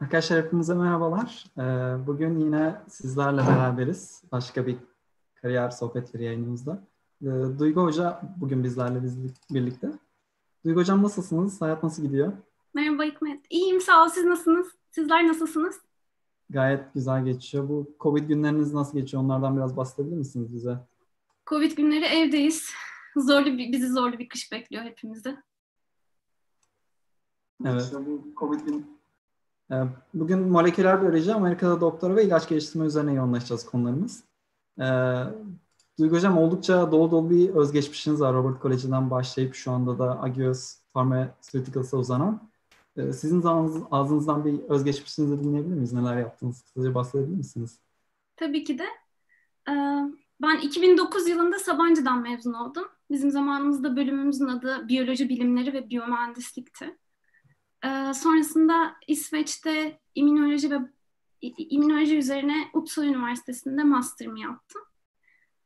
Arkadaşlar hepinize merhabalar. Ee, bugün yine sizlerle beraberiz. Başka bir kariyer sohbetleri yayınımızda. Ee, Duygu Hoca bugün bizlerle birlikte. Duygu Hocam nasılsınız? Hayat nasıl gidiyor? Merhaba Hikmet. İyiyim sağ ol. Siz nasılsınız? Sizler nasılsınız? Gayet güzel geçiyor. Bu Covid günleriniz nasıl geçiyor? Onlardan biraz bahsedebilir misiniz bize? Covid günleri evdeyiz. Zorlu bir, bizi zorlu bir kış bekliyor hepimizi. Evet. İşte bu Covid gün bugün moleküler biyoloji, Amerika'da doktora ve ilaç geliştirme üzerine yoğunlaşacağız konularımız. Ee, Duygu Hocam oldukça dolu dolu bir özgeçmişiniz var Robert College'den başlayıp şu anda da Agios Pharmaceuticals'a uzanan. Ee, sizin ağzınızdan bir özgeçmişinizi dinleyebilir miyiz? Neler yaptınız? Kısaca bahsedebilir misiniz? Tabii ki de. Ben 2009 yılında Sabancı'dan mezun oldum. Bizim zamanımızda bölümümüzün adı Biyoloji Bilimleri ve Biyomühendislikti. Ee, sonrasında İsveç'te immünoloji ve immünoloji üzerine Uppsala Üniversitesi'nde master'ımı yaptım.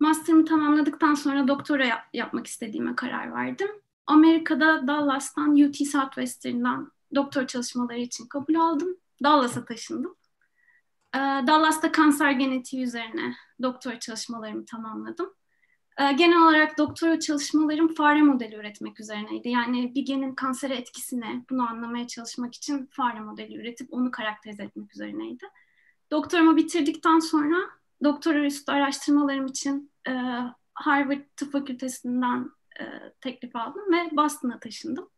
Master'ımı tamamladıktan sonra doktora yap- yapmak istediğime karar verdim. Amerika'da Dallas'tan UT Southwestern'dan doktor çalışmaları için kabul aldım. Dallas'a taşındım. Ee, Dallas'ta kanser genetiği üzerine doktor çalışmalarımı tamamladım. Ee, genel olarak doktora çalışmalarım fare modeli üretmek üzerineydi. Yani bir genin kansere etkisine bunu anlamaya çalışmak için fare modeli üretip onu karakterize etmek üzerineydi. Doktorumu bitirdikten sonra doktora üstü araştırmalarım için e, Harvard Tıp Fakültesinden e, teklif aldım ve Boston'a taşındım.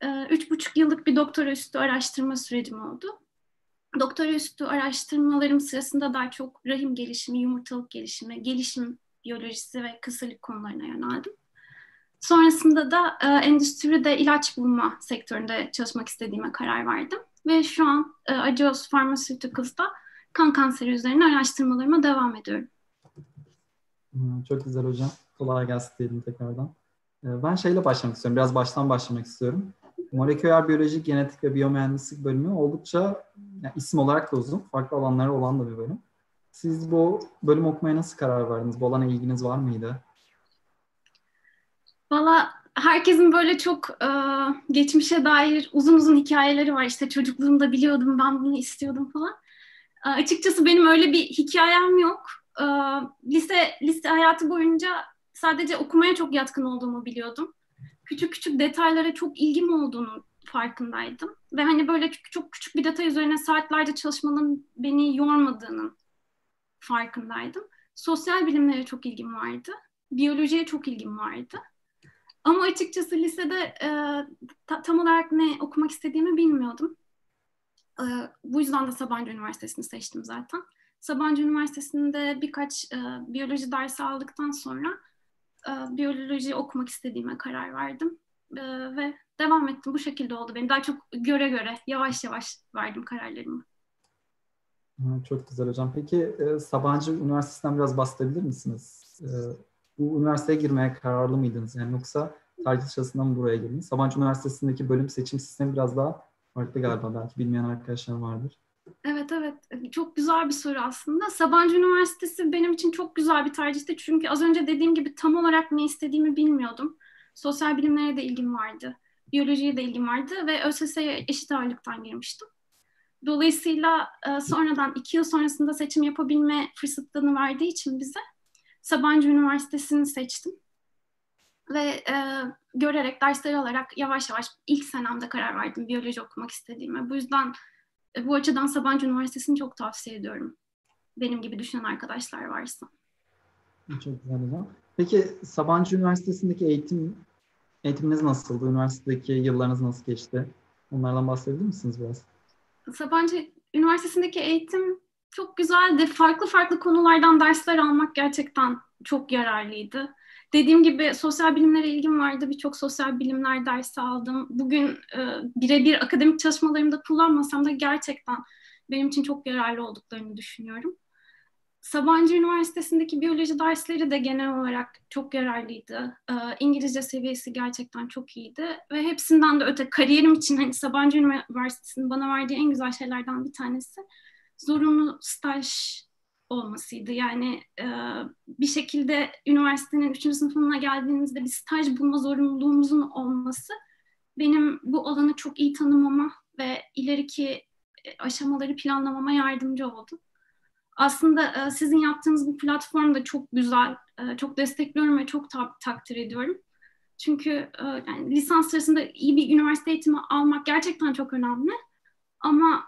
E, üç buçuk yıllık bir doktora üstü araştırma sürecim oldu. Doktora üstü araştırmalarım sırasında daha çok rahim gelişimi, yumurtalık gelişimi, gelişim biyolojisi ve kısırlık konularına yöneldim. Sonrasında da e, endüstride ilaç bulma sektöründe çalışmak istediğime karar verdim. Ve şu an e, Agios Pharmaceuticals'da kan kanseri üzerine araştırmalarıma devam ediyorum. Çok güzel hocam. Kolay gelsin diyelim tekrardan. E, ben şeyle başlamak istiyorum. Biraz baştan başlamak istiyorum. Moleküler biyoloji, genetik ve biyomühendislik bölümü oldukça yani isim olarak da uzun. Farklı alanları olan da bir bölüm. Siz bu bölüm okumaya nasıl karar verdiniz? Bu alana ilginiz var mıydı? Valla herkesin böyle çok e, geçmişe dair uzun uzun hikayeleri var. İşte çocukluğumda biliyordum ben bunu istiyordum falan. E, açıkçası benim öyle bir hikayem yok. E, lise lise hayatı boyunca sadece okumaya çok yatkın olduğumu biliyordum. Küçük küçük detaylara çok ilgim olduğunu farkındaydım. Ve hani böyle çok, küçük bir detay üzerine saatlerce çalışmanın beni yormadığının farkındaydım. Sosyal bilimlere çok ilgim vardı. Biyolojiye çok ilgim vardı. Ama açıkçası lisede e, ta, tam olarak ne okumak istediğimi bilmiyordum. E, bu yüzden de Sabancı Üniversitesi'ni seçtim zaten. Sabancı Üniversitesi'nde birkaç e, biyoloji dersi aldıktan sonra e, biyoloji okumak istediğime karar verdim. E, ve devam ettim. Bu şekilde oldu benim. Daha çok göre göre, yavaş yavaş verdim kararlarımı. Çok güzel hocam. Peki e, Sabancı Üniversitesi'nden biraz bahsedebilir misiniz? E, bu üniversiteye girmeye kararlı mıydınız? Yani yoksa tarih sırasında mı buraya girdiniz? Sabancı Üniversitesi'ndeki bölüm seçim sistemi biraz daha farklı galiba. Belki bilmeyen arkadaşlar vardır. Evet evet. Çok güzel bir soru aslında. Sabancı Üniversitesi benim için çok güzel bir tercihti. Çünkü az önce dediğim gibi tam olarak ne istediğimi bilmiyordum. Sosyal bilimlere de ilgim vardı. Biyolojiye de ilgim vardı ve ÖSS'ye eşit ağırlıktan girmiştim. Dolayısıyla e, sonradan iki yıl sonrasında seçim yapabilme fırsatını verdiği için bize Sabancı Üniversitesi'ni seçtim. Ve e, görerek, dersleri alarak yavaş yavaş ilk senemde karar verdim biyoloji okumak istediğime. Bu yüzden e, bu açıdan Sabancı Üniversitesi'ni çok tavsiye ediyorum. Benim gibi düşünen arkadaşlar varsa. Çok güzel hocam. Peki Sabancı Üniversitesi'ndeki eğitim eğitiminiz nasıldı? Üniversitedeki yıllarınız nasıl geçti? Onlardan bahsedebilir misiniz biraz? Sabancı Üniversitesi'ndeki eğitim çok güzeldi. Farklı farklı konulardan dersler almak gerçekten çok yararlıydı. Dediğim gibi sosyal bilimlere ilgim vardı. Birçok sosyal bilimler dersi aldım. Bugün e, birebir akademik çalışmalarımda kullanmasam da gerçekten benim için çok yararlı olduklarını düşünüyorum. Sabancı Üniversitesi'ndeki biyoloji dersleri de genel olarak çok yararlıydı. Ee, İngilizce seviyesi gerçekten çok iyiydi ve hepsinden de öte kariyerim için hani Sabancı Üniversitesi'nin bana verdiği en güzel şeylerden bir tanesi zorunlu staj olmasıydı. Yani e, bir şekilde üniversitenin 3. sınıfına geldiğinizde bir staj bulma zorunluluğumuzun olması benim bu alanı çok iyi tanımama ve ileriki aşamaları planlamama yardımcı oldu. Aslında e, sizin yaptığınız bu platform da çok güzel, e, çok destekliyorum ve çok ta- takdir ediyorum. Çünkü e, yani lisans sırasında iyi bir üniversite eğitimi almak gerçekten çok önemli. Ama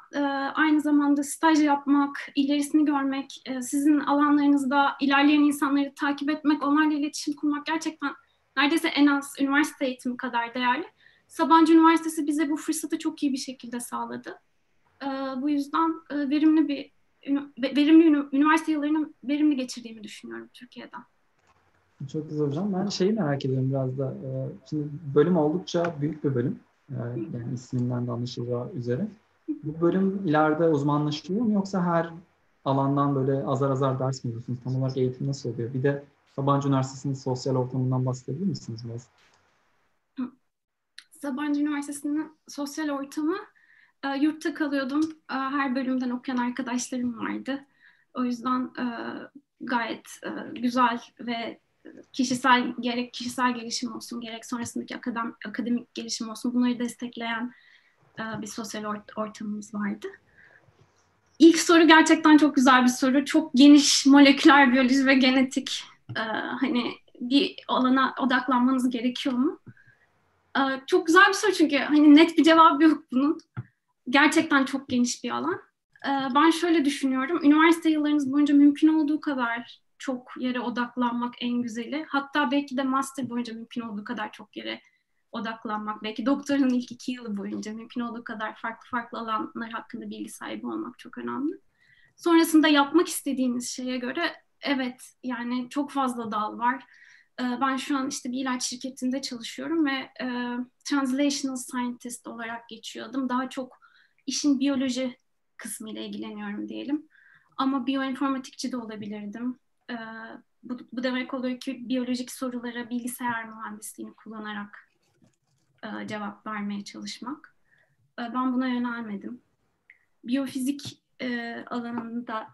aynı zamanda staj yapmak, ilerisini görmek, sizin alanlarınızda ilerleyen insanları takip etmek, onlarla iletişim kurmak gerçekten neredeyse en az üniversite eğitimi kadar değerli. Sabancı Üniversitesi bize bu fırsatı çok iyi bir şekilde sağladı. Bu yüzden verimli bir verimli üniversite yıllarını verimli geçirdiğimi düşünüyorum Türkiye'den. Çok güzel hocam. Ben şeyi merak ediyorum biraz da. E, şimdi bölüm oldukça büyük bir bölüm. E, yani isminden de anlaşılacağı üzere. Bu bölüm ileride uzmanlaşıyor mu yoksa her alandan böyle azar azar ders mi alıyorsunuz? Tam olarak eğitim nasıl oluyor? Bir de Sabancı Üniversitesi'nin sosyal ortamından bahsedebilir misiniz biraz? Sabancı Üniversitesi'nin sosyal ortamı e, yurtta kalıyordum. E, her bölümden okuyan arkadaşlarım vardı. O yüzden e, gayet e, güzel ve kişisel gerek kişisel gelişim olsun gerek sonrasındaki akadem, akademik gelişim olsun bunları destekleyen e, bir sosyal ort- ortamımız vardı. İlk soru gerçekten çok güzel bir soru. Çok geniş moleküler biyoloji ve genetik e, hani bir alana odaklanmanız gerekiyor mu? Çok güzel bir soru çünkü hani net bir cevap yok bunun. Gerçekten çok geniş bir alan. E, ben şöyle düşünüyorum. Üniversite yıllarınız boyunca mümkün olduğu kadar çok yere odaklanmak en güzeli. Hatta belki de master boyunca mümkün olduğu kadar çok yere odaklanmak, belki doktorun ilk iki yılı boyunca mümkün olduğu kadar farklı farklı alanlar hakkında bilgi sahibi olmak çok önemli. Sonrasında yapmak istediğiniz şeye göre evet yani çok fazla dal var. Ee, ben şu an işte bir ilaç şirketinde çalışıyorum ve e, translational scientist olarak geçiyordum. Daha çok işin biyoloji kısmı ile ilgileniyorum diyelim. Ama biyoinformatikçi de olabilirdim. Ee, bu, bu demek oluyor ki biyolojik sorulara bilgisayar mühendisliğini kullanarak e, cevap vermeye çalışmak. E, ben buna yönelmedim. Biyofizik e, alanında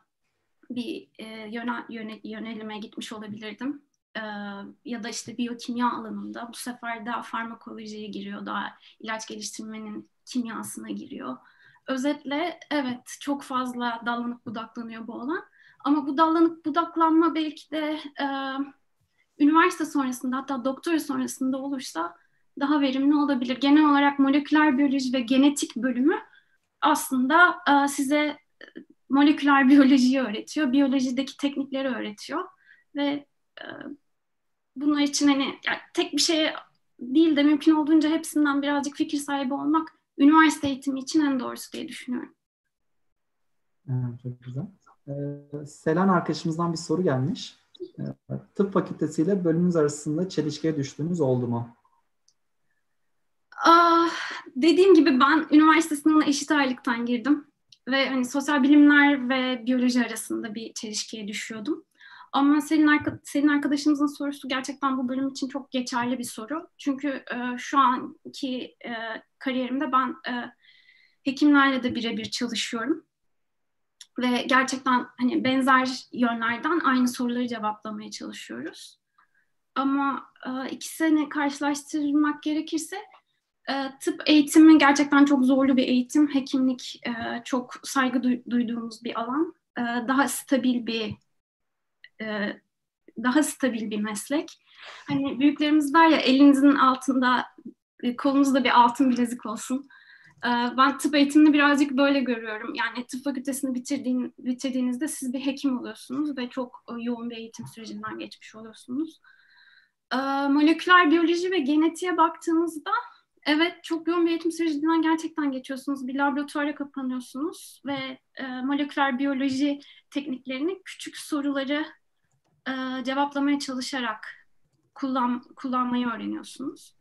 bir e, yöne, yöne, yönelime gitmiş olabilirdim. E, ya da işte biyokimya alanında bu sefer daha farmakolojiye giriyor, daha ilaç geliştirmenin kimyasına giriyor. Özetle evet çok fazla dallanıp budaklanıyor bu alan. Ama bu dallanıp budaklanma belki de e, üniversite sonrasında hatta doktora sonrasında olursa daha verimli olabilir. Genel olarak moleküler biyoloji ve genetik bölümü aslında e, size e, moleküler biyolojiyi öğretiyor, biyolojideki teknikleri öğretiyor ve e, bunlar için hani yani tek bir şeye değil de mümkün olduğunca hepsinden birazcık fikir sahibi olmak üniversite eğitimi için en doğrusu diye düşünüyorum. Evet, çok güzel. Ee, Selen arkadaşımızdan bir soru gelmiş. Ee, tıp fakültesiyle bölümümüz arasında çelişkiye düştüğünüz oldu mu? Ah, dediğim gibi ben üniversite sınavına eşit aylıktan girdim ve hani sosyal bilimler ve biyoloji arasında bir çelişkiye düşüyordum. Ama senin, arka, senin arkadaşımızın sorusu gerçekten bu bölüm için çok geçerli bir soru. Çünkü e, şu anki e, kariyerimde ben e, hekimlerle de birebir çalışıyorum. Ve gerçekten hani benzer yönlerden aynı soruları cevaplamaya çalışıyoruz. Ama e, ikisini karşılaştırmak gerekirse e, tıp eğitimi gerçekten çok zorlu bir eğitim. Hekimlik e, çok saygı duyduğumuz bir alan. E, daha stabil bir e, daha stabil bir meslek. Hani büyüklerimiz var ya elinizin altında e, kolunuzda bir altın bilezik olsun. E, ben tıp eğitimini birazcık böyle görüyorum. Yani tıp fakültesini bitirdiğin, bitirdiğinizde siz bir hekim oluyorsunuz ve çok yoğun bir eğitim sürecinden geçmiş oluyorsunuz. Moleküler biyoloji ve genetiğe baktığımızda Evet, çok yoğun bir eğitim sürecinden gerçekten geçiyorsunuz. Bir laboratuvara kapanıyorsunuz ve moleküler biyoloji tekniklerini küçük soruları e, cevaplamaya çalışarak kullan, kullanmayı öğreniyorsunuz.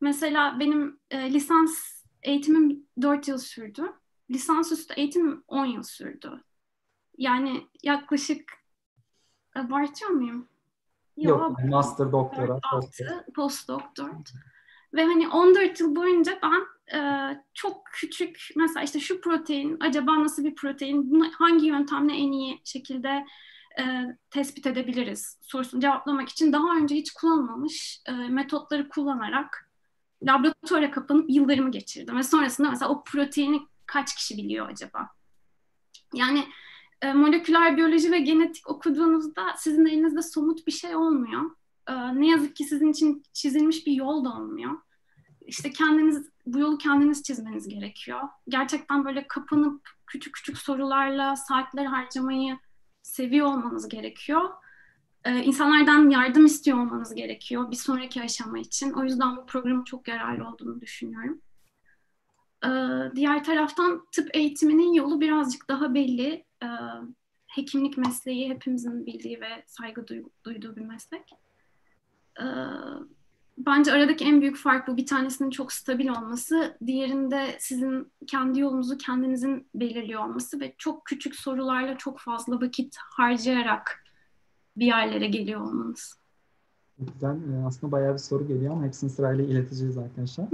Mesela benim e, lisans eğitimim 4 yıl sürdü. Lisansüstü eğitimim 10 yıl sürdü. Yani yaklaşık abartıyor muyum? Yok, Yok master, doktora, postdoc 4. Ve hani 14 yıl boyunca ben e, çok küçük mesela işte şu protein acaba nasıl bir protein bunu hangi yöntemle en iyi şekilde e, tespit edebiliriz sorusunu cevaplamak için daha önce hiç kullanılmamış e, metotları kullanarak laboratuvara kapanıp yıllarımı geçirdim ve sonrasında mesela o proteini kaç kişi biliyor acaba? Yani e, moleküler biyoloji ve genetik okuduğunuzda sizin elinizde somut bir şey olmuyor. E, ne yazık ki sizin için çizilmiş bir yol da olmuyor. İşte kendiniz bu yolu kendiniz çizmeniz gerekiyor. Gerçekten böyle kapanıp küçük küçük sorularla saatler harcamayı seviyor olmanız gerekiyor. Ee, insanlardan yardım istiyor olmanız gerekiyor bir sonraki aşama için. O yüzden bu programın çok yararlı olduğunu düşünüyorum. Ee, diğer taraftan tıp eğitiminin yolu birazcık daha belli. Ee, hekimlik mesleği hepimizin bildiği ve saygı duyduğu bir meslek. Ee, bence aradaki en büyük fark bu. Bir tanesinin çok stabil olması, diğerinde sizin kendi yolunuzu kendinizin belirliyor olması ve çok küçük sorularla çok fazla vakit harcayarak bir yerlere geliyor olmanız. Güzel. Ee, aslında bayağı bir soru geliyor ama hepsini sırayla ileteceğiz arkadaşlar.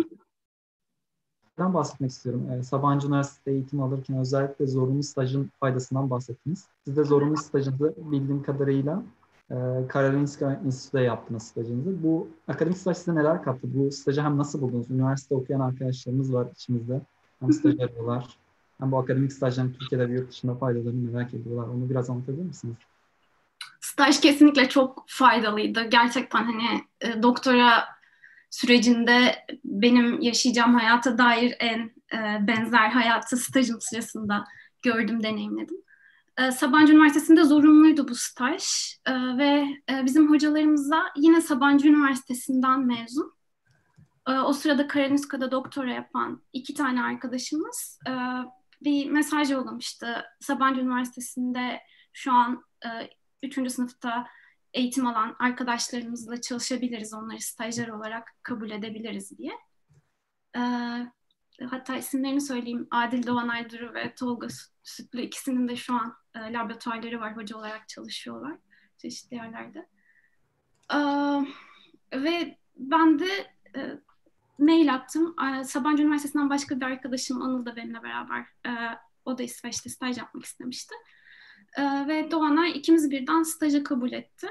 Ben bahsetmek istiyorum. Ee, Sabancı Üniversitesi'de eğitim alırken özellikle zorunlu stajın faydasından bahsettiniz. Siz de zorunlu stajınızı bildiğim kadarıyla e, Karolinska Enstitü'de yaptınız stajınızı. Bu akademik staj size neler kattı? Bu stajı hem nasıl buldunuz? Üniversite okuyan arkadaşlarımız var içimizde. Hem staj arıyorlar. Hem bu akademik stajların Türkiye'de ve yurt dışında faydalarını merak ediyorlar. Onu biraz anlatabilir misiniz? Staj kesinlikle çok faydalıydı. Gerçekten hani e, doktora sürecinde benim yaşayacağım hayata dair en e, benzer hayatı stajım sırasında gördüm, deneyimledim. E, Sabancı Üniversitesi'nde zorunluydu bu staj e, ve e, bizim hocalarımıza yine Sabancı Üniversitesi'nden mezun. E, o sırada Karolinska'da doktora yapan iki tane arkadaşımız e, bir mesaj yollamıştı. Sabancı Üniversitesi'nde şu an e, üçüncü sınıfta eğitim alan arkadaşlarımızla çalışabiliriz, onları stajyer olarak kabul edebiliriz diye. Ee, hatta isimlerini söyleyeyim. Adil Doğan Ayduru ve Tolga Sütlü ikisinin de şu an e, laboratuvarları var, hoca olarak çalışıyorlar çeşitli yerlerde. Ee, ve ben de e, mail attım. E, Sabancı Üniversitesi'nden başka bir arkadaşım Anıl da benimle beraber e, o da İsveç'te staj yapmak istemişti. E, ve Doğanay ikimiz birden staja kabul etti.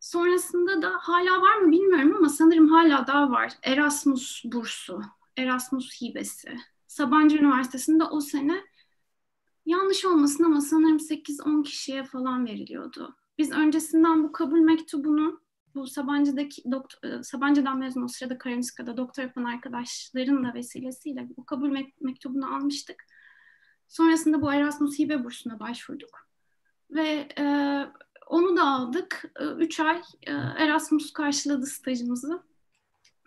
Sonrasında da hala var mı bilmiyorum ama sanırım hala daha var. Erasmus bursu, Erasmus hibesi. Sabancı Üniversitesi'nde o sene yanlış olmasın ama sanırım 8-10 kişiye falan veriliyordu. Biz öncesinden bu kabul mektubunu bu Sabancı'daki doktor, e, Sabancı'dan mezun o sırada Karolinska'da doktor yapan arkadaşların da vesilesiyle bu kabul mektubunu almıştık. Sonrasında bu Erasmus hibe bursuna başvurduk. Ve e, onu da aldık. E, üç ay e, Erasmus karşıladı stajımızı.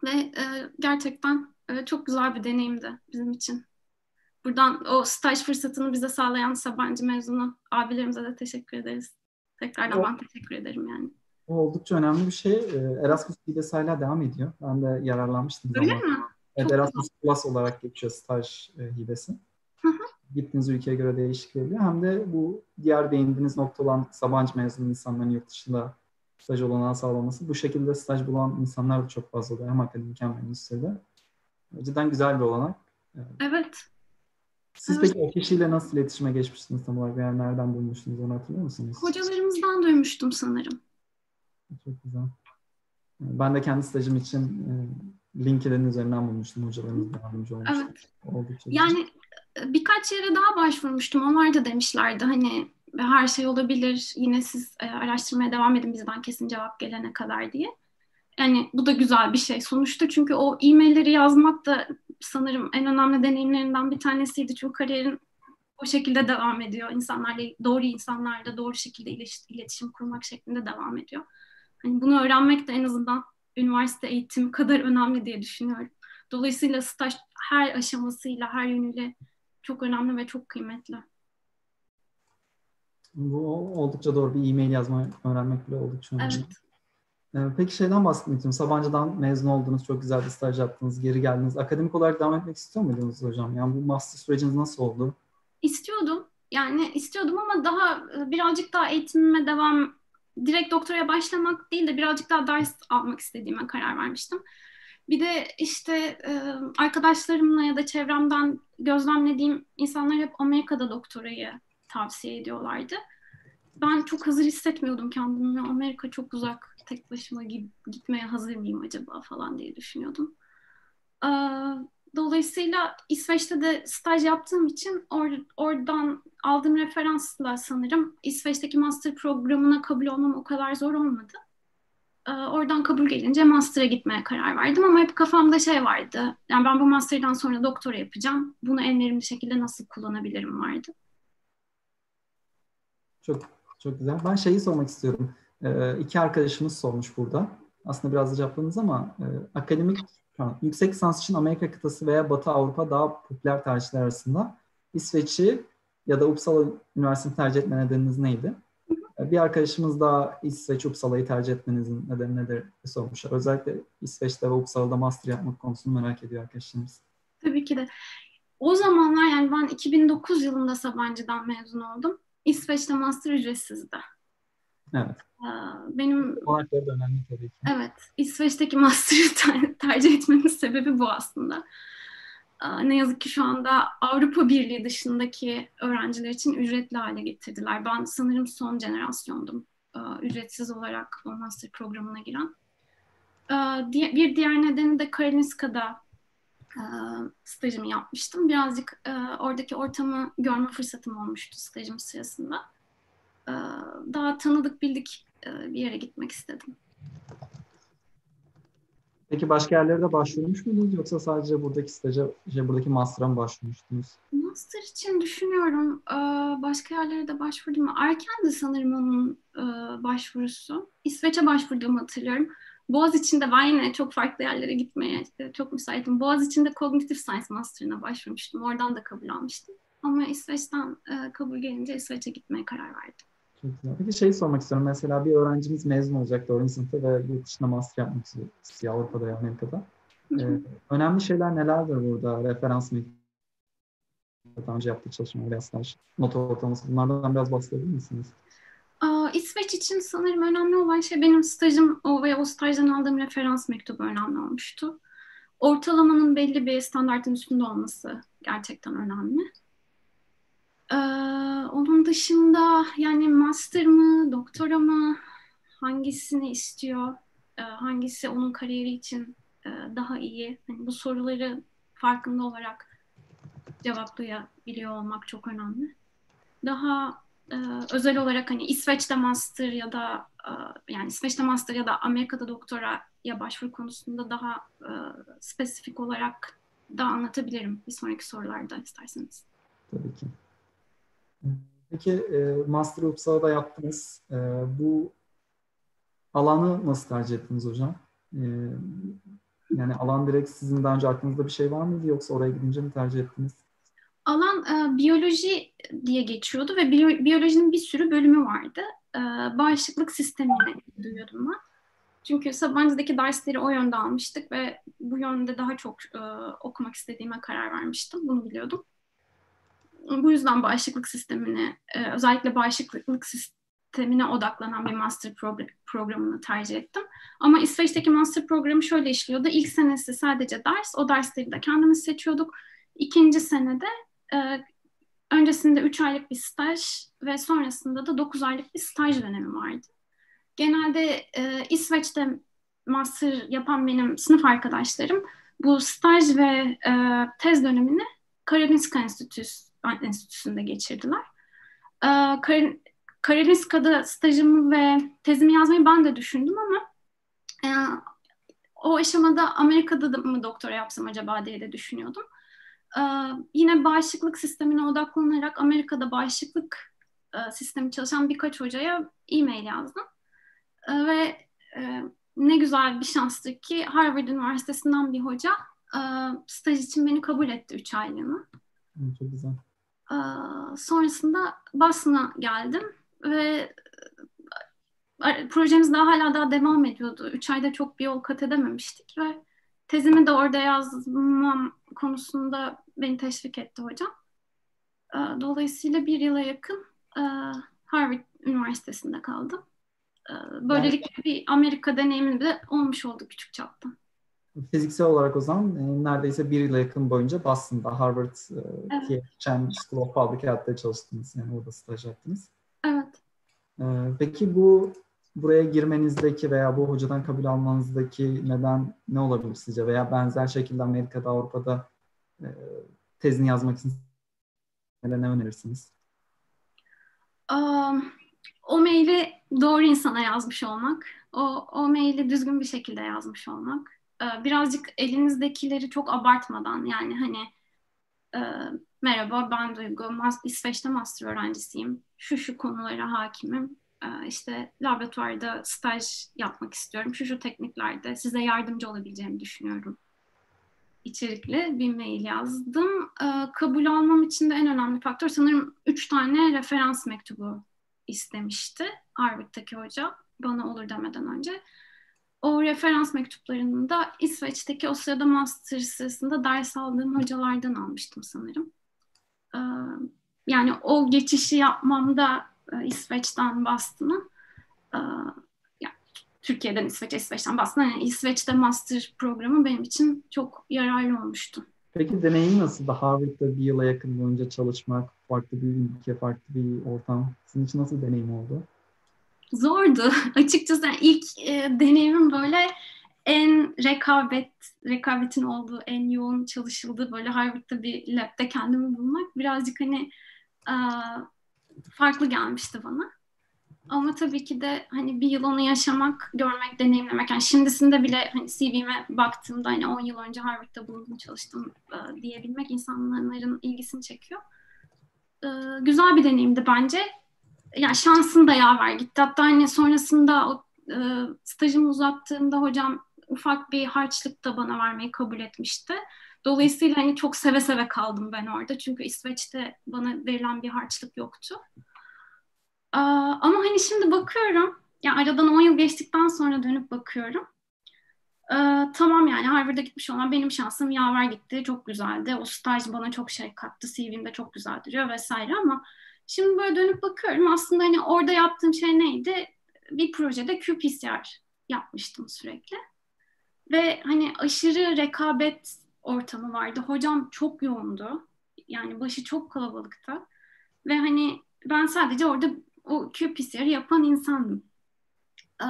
Ve e, gerçekten çok güzel bir deneyimdi bizim için. Buradan o staj fırsatını bize sağlayan Sabancı mezunu abilerimize de teşekkür ederiz. Tekrardan ben teşekkür ederim yani. O oldukça önemli bir şey. Erasmus hibesi hala devam ediyor. Ben de yararlanmıştım. Öyle zaman. mi? Evet, Erasmus Plus olarak geçiyor staj hibesi. Hı hı gittiğiniz ülkeye göre değişik oluyor. Hem de bu diğer değindiğiniz nokta olan Sabancı mezunu insanların yurt dışında staj olanağı sağlaması. Bu şekilde staj bulan insanlar da çok fazla oluyor. Hem akademik hem endüstride. Cidden güzel bir olanak. Evet. Siz peki o kişiyle nasıl iletişime geçmiştiniz tam olarak? Yani nereden bulmuştunuz onu hatırlıyor musunuz? Hocalarımızdan duymuştum sanırım. Çok güzel. Ben de kendi stajım için e, LinkedIn üzerinden bulmuştum hocalarımız yardımcı olmuş. Evet. Oldukça yani birkaç yere daha başvurmuştum. Onlar da demişlerdi hani her şey olabilir. Yine siz e, araştırmaya devam edin bizden kesin cevap gelene kadar diye. Yani bu da güzel bir şey sonuçta çünkü o e-mailleri yazmak da sanırım en önemli deneyimlerinden bir tanesiydi. Çünkü kariyerin o şekilde devam ediyor. İnsanlarla doğru insanlarla doğru şekilde iletişim kurmak şeklinde devam ediyor. Hani bunu öğrenmek de en azından üniversite eğitimi kadar önemli diye düşünüyorum. Dolayısıyla staj her aşamasıyla, her yönüyle çok önemli ve çok kıymetli. Bu oldukça doğru. Bir e-mail yazma öğrenmek bile oldukça önemli. Evet. Ee, peki şeyden bahsetmek istiyorum. Sabancı'dan mezun oldunuz, çok güzel bir staj yaptınız, geri geldiniz. Akademik olarak devam etmek istiyor muydunuz hocam? Yani bu master süreciniz nasıl oldu? İstiyordum. Yani istiyordum ama daha e, birazcık daha eğitimime devam, direkt doktoraya başlamak değil de birazcık daha ders almak istediğime karar vermiştim. Bir de işte e, arkadaşlarımla ya da çevremden gözlemlediğim insanlar hep Amerika'da doktorayı tavsiye ediyorlardı. Ben çok hazır hissetmiyordum kendimi. Amerika çok uzak, tek başıma gitmeye hazır mıyım acaba falan diye düşünüyordum. Ee, Dolayısıyla İsveç'te de staj yaptığım için or, oradan aldığım referansla sanırım İsveç'teki master programına kabul olmam o kadar zor olmadı. Ee, oradan kabul gelince master'a gitmeye karar verdim ama hep kafamda şey vardı. Yani ben bu master'dan sonra doktora yapacağım. Bunu en verimli şekilde nasıl kullanabilirim vardı. Çok çok güzel. Ben şeyi sormak istiyorum. Ee, iki arkadaşımız sormuş burada. Aslında biraz da cevapladınız ama e, akademik yüksek lisans için Amerika kıtası veya Batı Avrupa daha popüler tercihler arasında İsveç'i ya da Uppsala Üniversitesi'ni tercih etme nedeniniz neydi? Bir arkadaşımız da İsveç Uppsala'yı tercih etmenizin nedeni nedir sormuşlar. Özellikle İsveç'te ve Uppsala'da master yapmak konusunu merak ediyor arkadaşlarımız. Tabii ki de. O zamanlar yani ben 2009 yılında Sabancı'dan mezun oldum. İsveç'te master ücretsizdi. Evet. Benim Konakları da önemli tabii ki. Evet. İsveç'teki master'ı tercih etmemin sebebi bu aslında. Ne yazık ki şu anda Avrupa Birliği dışındaki öğrenciler için ücretli hale getirdiler. Ben sanırım son jenerasyondum ücretsiz olarak o master programına giren. Bir diğer nedeni de Karolinska'da stajımı yapmıştım. Birazcık oradaki ortamı görme fırsatım olmuştu stajım sırasında. Daha tanıdık bildik bir yere gitmek istedim. Peki başka yerlere de başvurmuş muydunuz yoksa sadece buradaki staja, şey, buradaki master'a mı başvurmuştunuz? Master için düşünüyorum. Başka yerlere de başvurdum. Erkendi sanırım onun başvurusu. İsveç'e başvurduğumu hatırlıyorum. Boğaz içinde ben yine çok farklı yerlere gitmeye çok müsaitim. Boğaz içinde Cognitive Science Master'ına başvurmuştum. Oradan da kabul almıştım. Ama İsveç'ten kabul gelince İsveç'e gitmeye karar verdim. Çok güzel. Peki şey sormak istiyorum. Mesela bir öğrencimiz mezun olacak 4. sınıfta ve yurt dışında master yapmak istiyor Avrupa'da ya Amerika'da. Ee, önemli şeyler nelerdir burada? Referans mı? Daha önce yaptığı çalışma veya staj, not ortalaması bunlardan biraz bahsedebilir misiniz? Aa, İsveç için sanırım önemli olan şey benim stajım o ve o stajdan aldığım referans mektubu önemli olmuştu. Ortalamanın belli bir standartın üstünde olması gerçekten önemli. Ee, onun dışında yani master mı, doktora mı, hangisini istiyor, ee, hangisi onun kariyeri için e, daha iyi. Yani bu soruları farkında olarak cevaplayabiliyor olmak çok önemli. Daha e, özel olarak hani İsveç'te master ya da e, yani İsveç'te master ya da Amerika'da doktora ya başvuru konusunda daha e, spesifik olarak da anlatabilirim bir sonraki sorularda isterseniz. Tabii ki. Peki e, Master Uppsala'da yaptınız. E, bu alanı nasıl tercih ettiniz hocam? E, yani alan direkt sizin daha önce aklınızda bir şey var mıydı yoksa oraya gidince mi tercih ettiniz? Alan e, biyoloji diye geçiyordu ve biyo, biyolojinin bir sürü bölümü vardı. Bağışıklık sistemini duyuyordum ben. Çünkü Sabancı'daki dersleri o yönde almıştık ve bu yönde daha çok okumak istediğime karar vermiştim. Bunu biliyordum bu yüzden bağışıklık sistemini, e, özellikle bağışıklık sistemine odaklanan bir master programını tercih ettim. Ama İsveç'teki master programı şöyle işliyordu. İlk senesi sadece ders, o dersleri de kendimiz seçiyorduk. İkinci senede e, öncesinde 3 aylık bir staj ve sonrasında da 9 aylık bir staj dönemi vardı. Genelde e, İsveç'te master yapan benim sınıf arkadaşlarım bu staj ve tez dönemini Karolinska Enstitüsü Enstitüsü'nde geçirdiler. Ee, Karolinska'da stajımı ve tezimi yazmayı ben de düşündüm ama e, o aşamada Amerika'da da mı doktora yapsam acaba diye de düşünüyordum. Ee, yine bağışıklık sistemine odaklanarak Amerika'da bağışıklık e, sistemi çalışan birkaç hocaya e-mail yazdım. Ee, ve e, ne güzel bir şanstır ki Harvard Üniversitesi'nden bir hoca staj için beni kabul etti üç aylığına. Çok güzel. Sonrasında Boston'a geldim ve e, projemiz daha hala daha devam ediyordu. Üç ayda çok bir yol kat edememiştik ve tezimi de orada yazmam konusunda beni teşvik etti hocam. Dolayısıyla bir yıla yakın Harvard Üniversitesi'nde kaldım. Böylelikle bir Amerika deneyimim de olmuş oldu küçük çapta fiziksel olarak o zaman e, neredeyse bir yıla yakın boyunca Boston'da Harvard e, evet. Chen School of Public Health'te çalıştınız. Yani orada staj yaptınız. Evet. E, peki bu buraya girmenizdeki veya bu hocadan kabul almanızdaki neden ne olabilir sizce? Veya benzer şekilde Amerika'da, Avrupa'da e, tezini yazmak için ne önerirsiniz? Um, o maili doğru insana yazmış olmak, o, o maili düzgün bir şekilde yazmış olmak, birazcık elinizdekileri çok abartmadan yani hani e, merhaba ben Duygu, İsveç'te master öğrencisiyim, şu şu konulara hakimim, e, işte laboratuvarda staj yapmak istiyorum, şu şu tekniklerde size yardımcı olabileceğimi düşünüyorum içerikli bir mail yazdım. kabul almam için de en önemli faktör sanırım üç tane referans mektubu istemişti Harvard'daki hoca bana olur demeden önce. O referans mektuplarını da İsveç'teki o sırada master sırasında ders aldığım hocalardan almıştım sanırım. Ee, yani o geçişi yapmamda e, İsveç'ten Boston'a e, yani Türkiye'den İsveç'e, İsveç'ten Boston'a yani İsveç'te master programı benim için çok yararlı olmuştu. Peki deneyim nasıldı? Harvard'da bir yıla yakın boyunca çalışmak, farklı bir ülke, farklı bir ortam. Sizin için nasıl deneyim oldu? Zordu. Açıkçası ilk e, deneyimim böyle en rekabet, rekabetin olduğu, en yoğun çalışıldığı böyle Harvard'da bir lab'de kendimi bulmak birazcık hani e, farklı gelmişti bana. Ama tabii ki de hani bir yıl onu yaşamak, görmek, deneyimlemek. Yani şimdisinde bile hani CV'me baktığımda hani 10 yıl önce Harvard'da bulundum, çalıştım e, diyebilmek insanların ilgisini çekiyor. E, güzel bir deneyimdi bence. Yani şansın da yaver gitti. Hatta hani sonrasında o e, stajımı uzattığımda hocam ufak bir harçlık da bana vermeyi kabul etmişti. Dolayısıyla hani çok seve seve kaldım ben orada. Çünkü İsveç'te bana verilen bir harçlık yoktu. Ama hani şimdi bakıyorum, yani aradan 10 yıl geçtikten sonra dönüp bakıyorum. tamam yani Harvard'a gitmiş olan benim şansım yaver gitti. Çok güzeldi. O staj bana çok şey kattı. CV'mde çok güzel duruyor vesaire ama şimdi böyle dönüp bakıyorum. Aslında hani orada yaptığım şey neydi? Bir projede qPCR yapmıştım sürekli. Ve hani aşırı rekabet ortamı vardı. Hocam çok yoğundu. Yani başı çok kalabalıktı. Ve hani ben sadece orada o qPCR yapan insandım. Ee,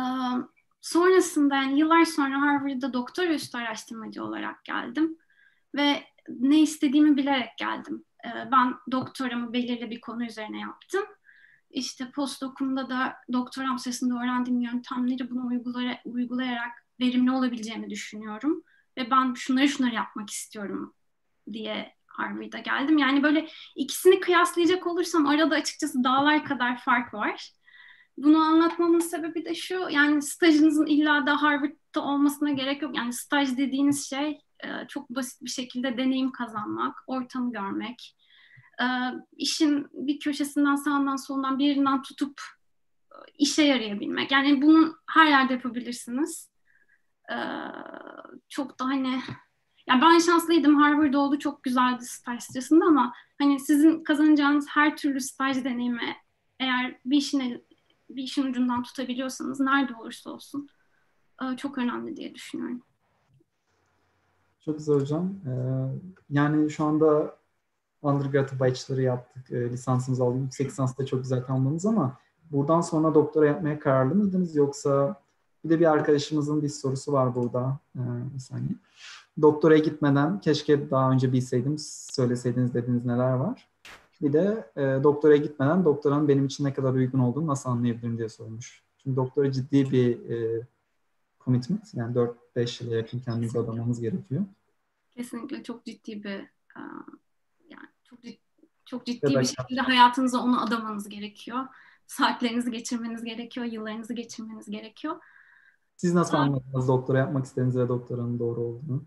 sonrasında yani yıllar sonra Harvard'da doktor üstü araştırmacı olarak geldim ve ne istediğimi bilerek geldim. Ee, ben doktoramı belirli bir konu üzerine yaptım. İşte postdokumda da doktoram sırasında öğrendiğim yöntemleri bunu uygulayarak verimli olabileceğimi düşünüyorum. Ve ben şunları şunları yapmak istiyorum diye Harvard'a geldim. Yani böyle ikisini kıyaslayacak olursam arada açıkçası dağlar kadar fark var. Bunu anlatmamın sebebi de şu, yani stajınızın illa da Harvard'da olmasına gerek yok. Yani staj dediğiniz şey e, çok basit bir şekilde deneyim kazanmak, ortamı görmek, e, işin bir köşesinden sağından solundan birinden tutup e, işe yarayabilmek. Yani bunu her yerde yapabilirsiniz. Çok da hani yani ben şanslıydım. Harvard oldu çok güzeldi staj sırasında ama hani sizin kazanacağınız her türlü staj deneyimi eğer bir işin bir işin ucundan tutabiliyorsanız nerede olursa olsun çok önemli diye düşünüyorum. Çok güzel hocam. Ee, yani şu anda undergrad bachelor'ı yaptık, e, lisansınızı aldık, yüksek lisansı da çok güzel tamamladınız ama buradan sonra doktora yapmaya kararlı mıydınız yoksa bir de bir arkadaşımızın bir sorusu var burada. Ee, saniye doktoraya gitmeden keşke daha önce bilseydim, söyleseydiniz dediğiniz neler var. Bir de e, doktoraya gitmeden doktoranın benim için ne kadar uygun olduğunu nasıl anlayabilirim diye sormuş. Çünkü doktora ciddi bir e, commitment. Yani 4-5 yıla yakın kendinizi adamamız gerekiyor. Kesinlikle çok ciddi bir e, yani çok ciddi, çok ciddi bir şekilde hayatınıza onu adamanız gerekiyor. Saatlerinizi geçirmeniz gerekiyor, yıllarınızı geçirmeniz gerekiyor. Siz nasıl anladınız doktora yapmak istediğinizi ve doktoranın doğru olduğunu?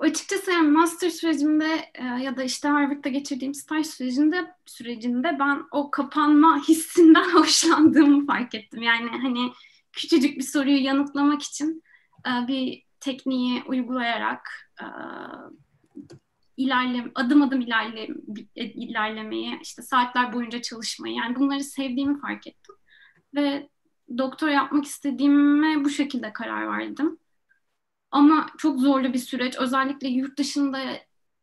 Açıkçası yani master sürecimde e, ya da işte Harvard'da geçirdiğim staj sürecinde sürecinde ben o kapanma hissinden hoşlandığımı fark ettim. Yani hani küçücük bir soruyu yanıtlamak için e, bir tekniği uygulayarak e, ilerle adım adım ilerle, ilerlemeyi, işte saatler boyunca çalışmayı yani bunları sevdiğimi fark ettim. Ve doktor yapmak istediğime bu şekilde karar verdim. Ama çok zorlu bir süreç. Özellikle yurt dışında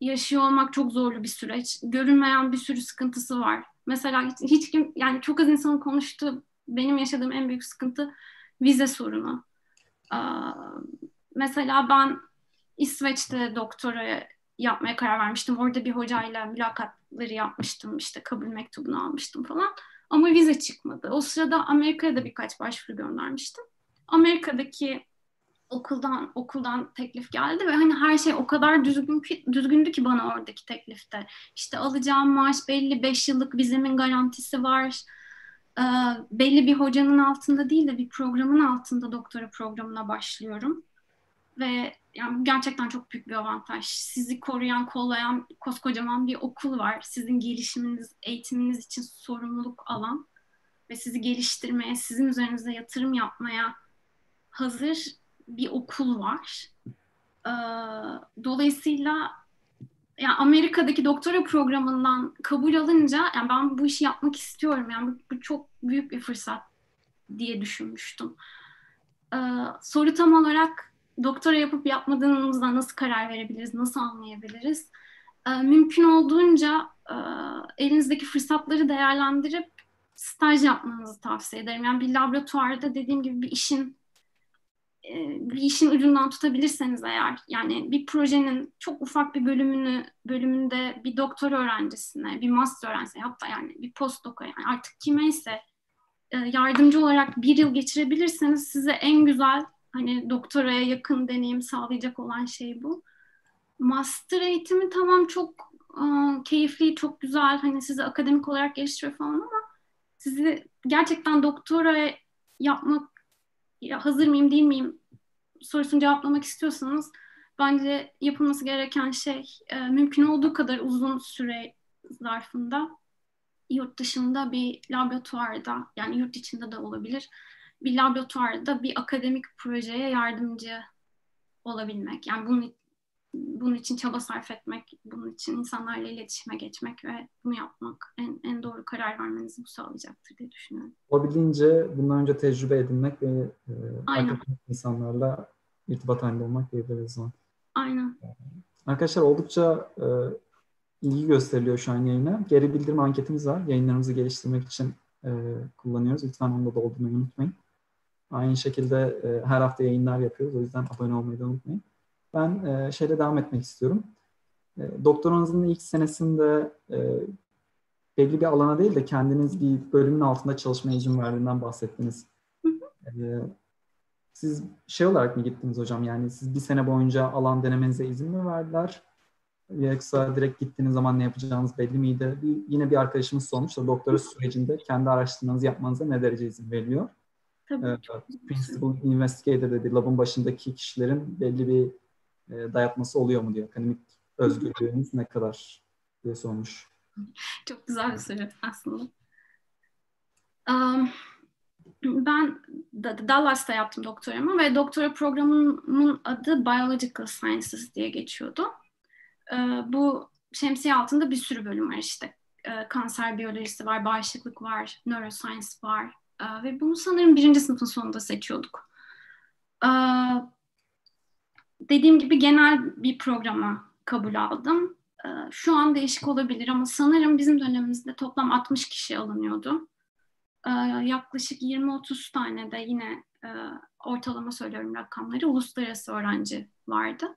yaşıyor olmak çok zorlu bir süreç. Görünmeyen bir sürü sıkıntısı var. Mesela hiç, hiç kim yani çok az insanın konuştuğu benim yaşadığım en büyük sıkıntı vize sorunu. Mesela ben İsveç'te doktora yapmaya karar vermiştim. Orada bir hocayla mülakatları yapmıştım. işte kabul mektubunu almıştım falan. Ama vize çıkmadı. O sırada Amerika'ya da birkaç başvuru göndermiştim. Amerika'daki okuldan okuldan teklif geldi ve hani her şey o kadar düzgün ki, düzgündü ki bana oradaki teklifte. İşte alacağım maaş belli, 5 yıllık vizemin garantisi var. Ee, belli bir hocanın altında değil de bir programın altında doktora programına başlıyorum. Ve yani gerçekten çok büyük bir avantaj. Sizi koruyan, kollayan koskocaman bir okul var. Sizin gelişiminiz, eğitiminiz için sorumluluk alan ve sizi geliştirmeye, sizin üzerinize yatırım yapmaya hazır bir okul var. Ee, dolayısıyla yani Amerika'daki doktora programından kabul alınca yani ben bu işi yapmak istiyorum. Yani bu, bu çok büyük bir fırsat diye düşünmüştüm. Ee, soru tam olarak doktora yapıp yapmadığımızda nasıl karar verebiliriz, nasıl anlayabiliriz? Ee, mümkün olduğunca e, elinizdeki fırsatları değerlendirip staj yapmanızı tavsiye ederim. Yani bir laboratuvarda dediğim gibi bir işin bir işin ucundan tutabilirseniz eğer yani bir projenin çok ufak bir bölümünü bölümünde bir doktor öğrencisine, bir master öğrencisine hatta yani bir postdoc yani artık kimeyse e, yardımcı olarak bir yıl geçirebilirseniz size en güzel hani doktoraya yakın deneyim sağlayacak olan şey bu. Master eğitimi tamam çok uh, keyifli, çok güzel hani sizi akademik olarak geliştiriyor falan ama sizi gerçekten doktora yapmak ya hazır mıyım değil miyim sorusunu cevaplamak istiyorsanız bence yapılması gereken şey e, mümkün olduğu kadar uzun süre zarfında yurt dışında bir laboratuvarda yani yurt içinde de olabilir bir laboratuvarda bir akademik projeye yardımcı olabilmek. Yani bunun bunun için çaba sarf etmek, bunun için insanlarla iletişime geçmek ve bunu yapmak en, en doğru karar vermenizi bu sağlayacaktır diye düşünüyorum. Olabildiğince bundan önce tecrübe edinmek ve e, insanlarla irtibat halinde olmak diyebiliriz zaman. Aynen. Arkadaşlar oldukça e, ilgi gösteriliyor şu an yayına. Geri bildirim anketimiz var. Yayınlarımızı geliştirmek için e, kullanıyoruz. Lütfen onu da doldurmayı unutmayın. Aynı şekilde e, her hafta yayınlar yapıyoruz. O yüzden abone olmayı da unutmayın. Ben e, şeyle devam etmek istiyorum. E, doktoranızın ilk senesinde e, belli bir alana değil de kendiniz bir bölümün altında çalışmaya izin verdiğinden bahsettiniz. E, siz şey olarak mı gittiniz hocam? Yani siz bir sene boyunca alan denemenize izin mi verdiler? Yoksa direkt gittiğiniz zaman ne yapacağınız belli miydi? Bir, yine bir arkadaşımız sormuştu. Doktora sürecinde kendi araştırmanızı yapmanıza ne derece izin veriliyor? Tabii. Ee, Principal Investigator dedi. Labın başındaki kişilerin belli bir e, dayatması oluyor mu diyor. Akademik özgürlüğünüz ne kadar diye sormuş. Çok güzel bir soru aslında. Um, ben Dallas'ta yaptım doktoramı ve doktora programımın adı Biological Sciences diye geçiyordu. Ee, bu şemsiye altında bir sürü bölüm var işte. Ee, kanser biyolojisi var, bağışıklık var, neuroscience var. Ee, ve bunu sanırım birinci sınıfın sonunda seçiyorduk. Dediğim gibi genel bir programa kabul aldım. şu an değişik olabilir ama sanırım bizim dönemimizde toplam 60 kişi alınıyordu. yaklaşık 20-30 tane de yine ortalama söylüyorum rakamları uluslararası öğrenci vardı.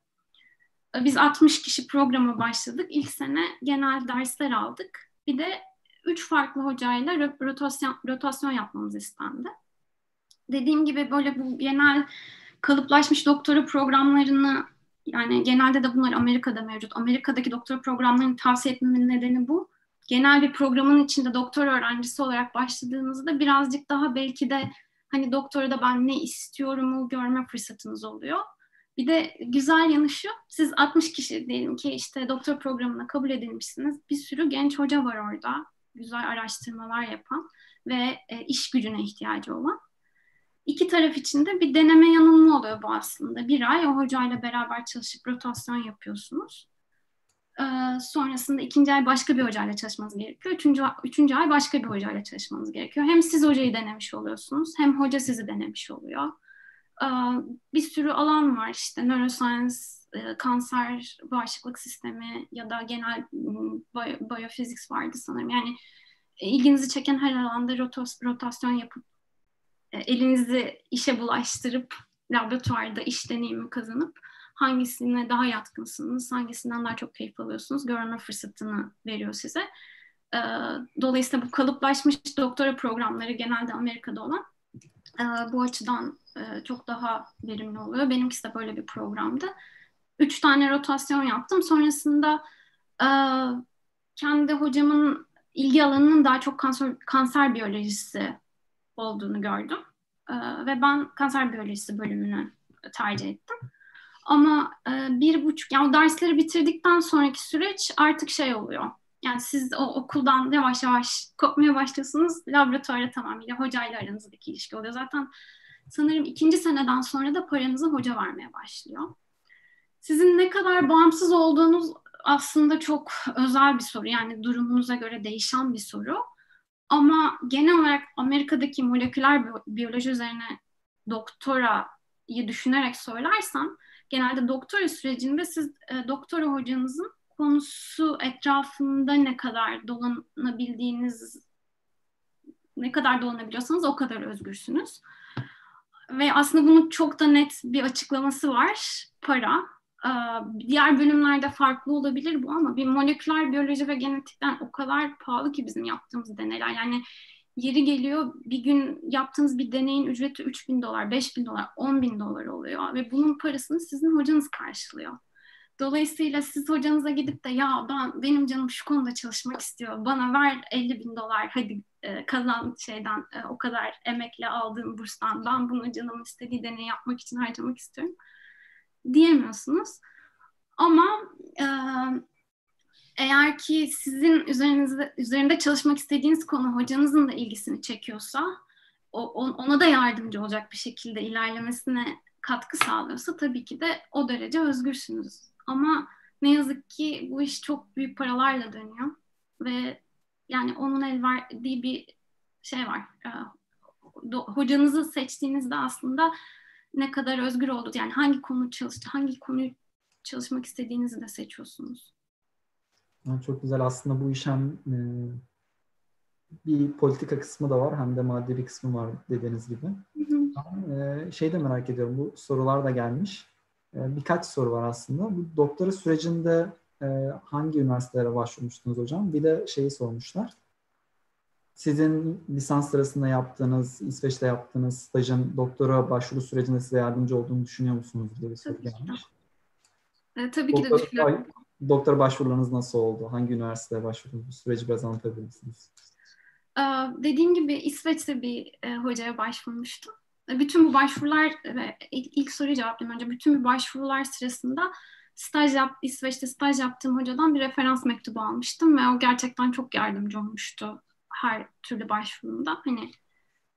Biz 60 kişi programa başladık. İlk sene genel dersler aldık. Bir de üç farklı hocayla rotasyon, rotasyon yapmamız istendi. Dediğim gibi böyle bu genel kalıplaşmış doktora programlarını yani genelde de bunlar Amerika'da mevcut. Amerika'daki doktora programlarını tavsiye etmemin nedeni bu. Genel bir programın içinde doktor öğrencisi olarak başladığınızda birazcık daha belki de hani doktora da ben ne istiyorumu görme fırsatınız oluyor. Bir de güzel yanı şu, siz 60 kişi diyelim ki işte doktor programına kabul edilmişsiniz. Bir sürü genç hoca var orada, güzel araştırmalar yapan ve e, iş gücüne ihtiyacı olan. İki taraf için de bir deneme yanılma oluyor bu aslında. Bir ay o hocayla beraber çalışıp rotasyon yapıyorsunuz. Ee, sonrasında ikinci ay başka bir hocayla çalışmanız gerekiyor. Üçüncü, üçüncü ay başka bir hocayla çalışmanız gerekiyor. Hem siz hocayı denemiş oluyorsunuz hem hoca sizi denemiş oluyor bir sürü alan var işte neuroscience, kanser, bağışıklık sistemi ya da genel biofiziks vardı sanırım. Yani ilginizi çeken her alanda rotos, rotasyon yapıp elinizi işe bulaştırıp laboratuvarda iş deneyimi kazanıp hangisine daha yatkınsınız, hangisinden daha çok keyif alıyorsunuz görme fırsatını veriyor size. E, dolayısıyla bu kalıplaşmış doktora programları genelde Amerika'da olan e, bu açıdan e, çok daha verimli oluyor. Benimkisi de böyle bir programdı. Üç tane rotasyon yaptım. Sonrasında e, kendi hocamın ilgi alanının daha çok kanser, kanser biyolojisi olduğunu gördüm. E, ve ben kanser biyolojisi bölümünü tercih ettim. Ama e, bir buçuk, yani o dersleri bitirdikten sonraki süreç artık şey oluyor. Yani siz o okuldan yavaş yavaş kopmaya başlıyorsunuz. Laboratuvara tamamıyla hocayla aranızdaki ilişki oluyor. Zaten sanırım ikinci seneden sonra da paranızı hoca vermeye başlıyor. Sizin ne kadar bağımsız olduğunuz aslında çok özel bir soru. Yani durumunuza göre değişen bir soru. Ama genel olarak Amerika'daki moleküler biyoloji üzerine doktorayı düşünerek söylersem genelde doktora sürecinde siz e, doktora hocanızın konusu etrafında ne kadar dolanabildiğiniz ne kadar dolanabiliyorsanız o kadar özgürsünüz. Ve aslında bunun çok da net bir açıklaması var. Para. Ee, diğer bölümlerde farklı olabilir bu ama bir moleküler biyoloji ve genetikten o kadar pahalı ki bizim yaptığımız deneyler. Yani yeri geliyor bir gün yaptığınız bir deneyin ücreti 3 bin dolar, 5 bin dolar, 10 bin dolar oluyor ve bunun parasını sizin hocanız karşılıyor. Dolayısıyla siz hocanıza gidip de ya ben benim canım şu konuda çalışmak istiyor. Bana ver 50 bin dolar hadi e, kazan şeyden e, o kadar emekle aldığım burstan ben bunu canım istediği deney yapmak için harcamak istiyorum diyemiyorsunuz. Ama e, eğer ki sizin üzerinizde üzerinde çalışmak istediğiniz konu hocanızın da ilgisini çekiyorsa o, ona da yardımcı olacak bir şekilde ilerlemesine katkı sağlıyorsa tabii ki de o derece özgürsünüz. Ama ne yazık ki bu iş çok büyük paralarla dönüyor ve yani onun el verdiği bir şey var. Ee, hocanızı seçtiğinizde aslında ne kadar özgür olduğu yani hangi konu çalıştı, hangi konuyu çalışmak istediğinizi de seçiyorsunuz. Çok güzel. Aslında bu iş hem e, bir politika kısmı da var hem de maddi bir kısmı var dediğiniz gibi. Hı hı. Ben, şey de merak ediyorum. Bu sorular da gelmiş. Ee, birkaç soru var aslında. Bu doktora sürecinde e, hangi üniversitelere başvurmuştunuz hocam? Bir de şeyi sormuşlar. Sizin lisans sırasında yaptığınız, İsveç'te yaptığınız stajın doktora başvuru sürecinde size yardımcı olduğunu düşünüyor musunuz diye bir soru gelmiş. E, tabii ki de düşünüyorum. Doktora başvurularınız nasıl oldu? Hangi üniversiteye başvurdunuz? Bu süreci biraz anlatabilir misiniz? Ee, dediğim gibi İsveç'te bir e, hocaya başvurmuştum bütün bu başvurular ve ilk soruyu cevaplayayım önce. Bütün bu başvurular sırasında staj yap, İsveç'te staj yaptığım hocadan bir referans mektubu almıştım ve o gerçekten çok yardımcı olmuştu her türlü başvurumda. Hani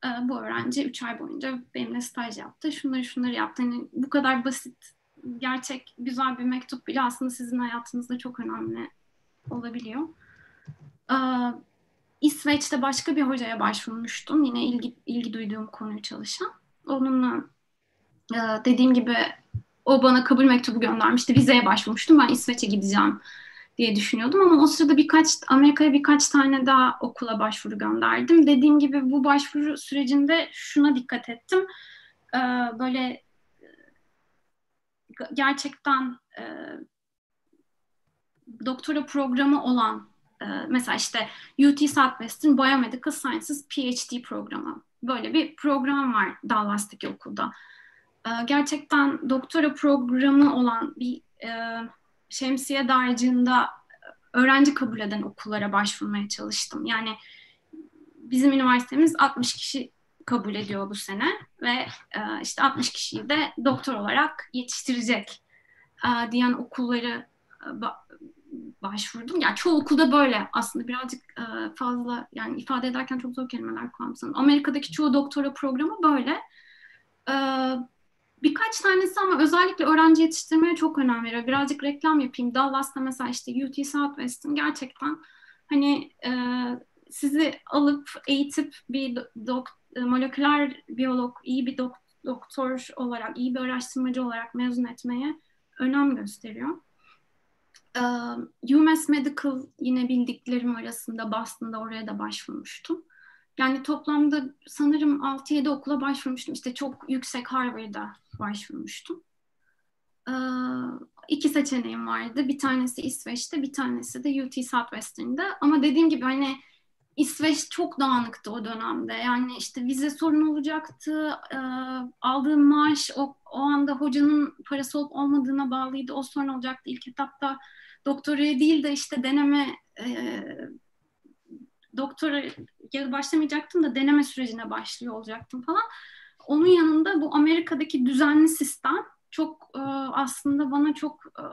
e, bu öğrenci 3 ay boyunca benimle staj yaptı. Şunları şunları yaptı. Hani bu kadar basit, gerçek, güzel bir mektup bile aslında sizin hayatınızda çok önemli olabiliyor. E, İsveç'te başka bir hocaya başvurmuştum. Yine ilgi, ilgi duyduğum konuyu çalışan onunla e, dediğim gibi o bana kabul mektubu göndermişti. Vizeye başvurmuştum. Ben İsveç'e gideceğim diye düşünüyordum ama o sırada birkaç Amerika'ya birkaç tane daha okula başvuru gönderdim. Dediğim gibi bu başvuru sürecinde şuna dikkat ettim. Ee, böyle gerçekten e, doktora programı olan e, mesela işte UT Southwestern Biomedical Sciences PhD programı böyle bir program var Dallas'taki okulda. Ee, gerçekten doktora programı olan bir e, şemsiye dağarcığında öğrenci kabul eden okullara başvurmaya çalıştım. Yani bizim üniversitemiz 60 kişi kabul ediyor bu sene ve e, işte 60 kişiyi de doktor olarak yetiştirecek e, diyen okulları başvurdum. Yani çoğu okulda böyle aslında birazcık e, fazla yani ifade ederken çok zor kelimeler kullanmışsın. Amerika'daki çoğu doktora programı böyle. E, birkaç tanesi ama özellikle öğrenci yetiştirmeye çok önem veriyor. Birazcık reklam yapayım. Dallas'ta mesela işte UT Southwestern gerçekten hani e, sizi alıp eğitip bir dok, moleküler biyolog, iyi bir dok, doktor olarak, iyi bir araştırmacı olarak mezun etmeye önem gösteriyor. UMass Medical yine bildiklerim arasında Boston'da oraya da başvurmuştum. Yani toplamda sanırım 6-7 okula başvurmuştum. İşte çok yüksek Harvard'a başvurmuştum. Ee, iki seçeneğim vardı. Bir tanesi İsveç'te, bir tanesi de UT Southwestern'da. Ama dediğim gibi hani İsveç çok dağınıktı o dönemde. Yani işte vize sorun olacaktı. E, aldığım maaş o, o anda hocanın parası olup olmadığına bağlıydı. O sorun olacaktı. İlk etapta doktoraya değil de işte deneme e, doktora başlamayacaktım da deneme sürecine başlıyor olacaktım falan. Onun yanında bu Amerika'daki düzenli sistem çok e, aslında bana çok e,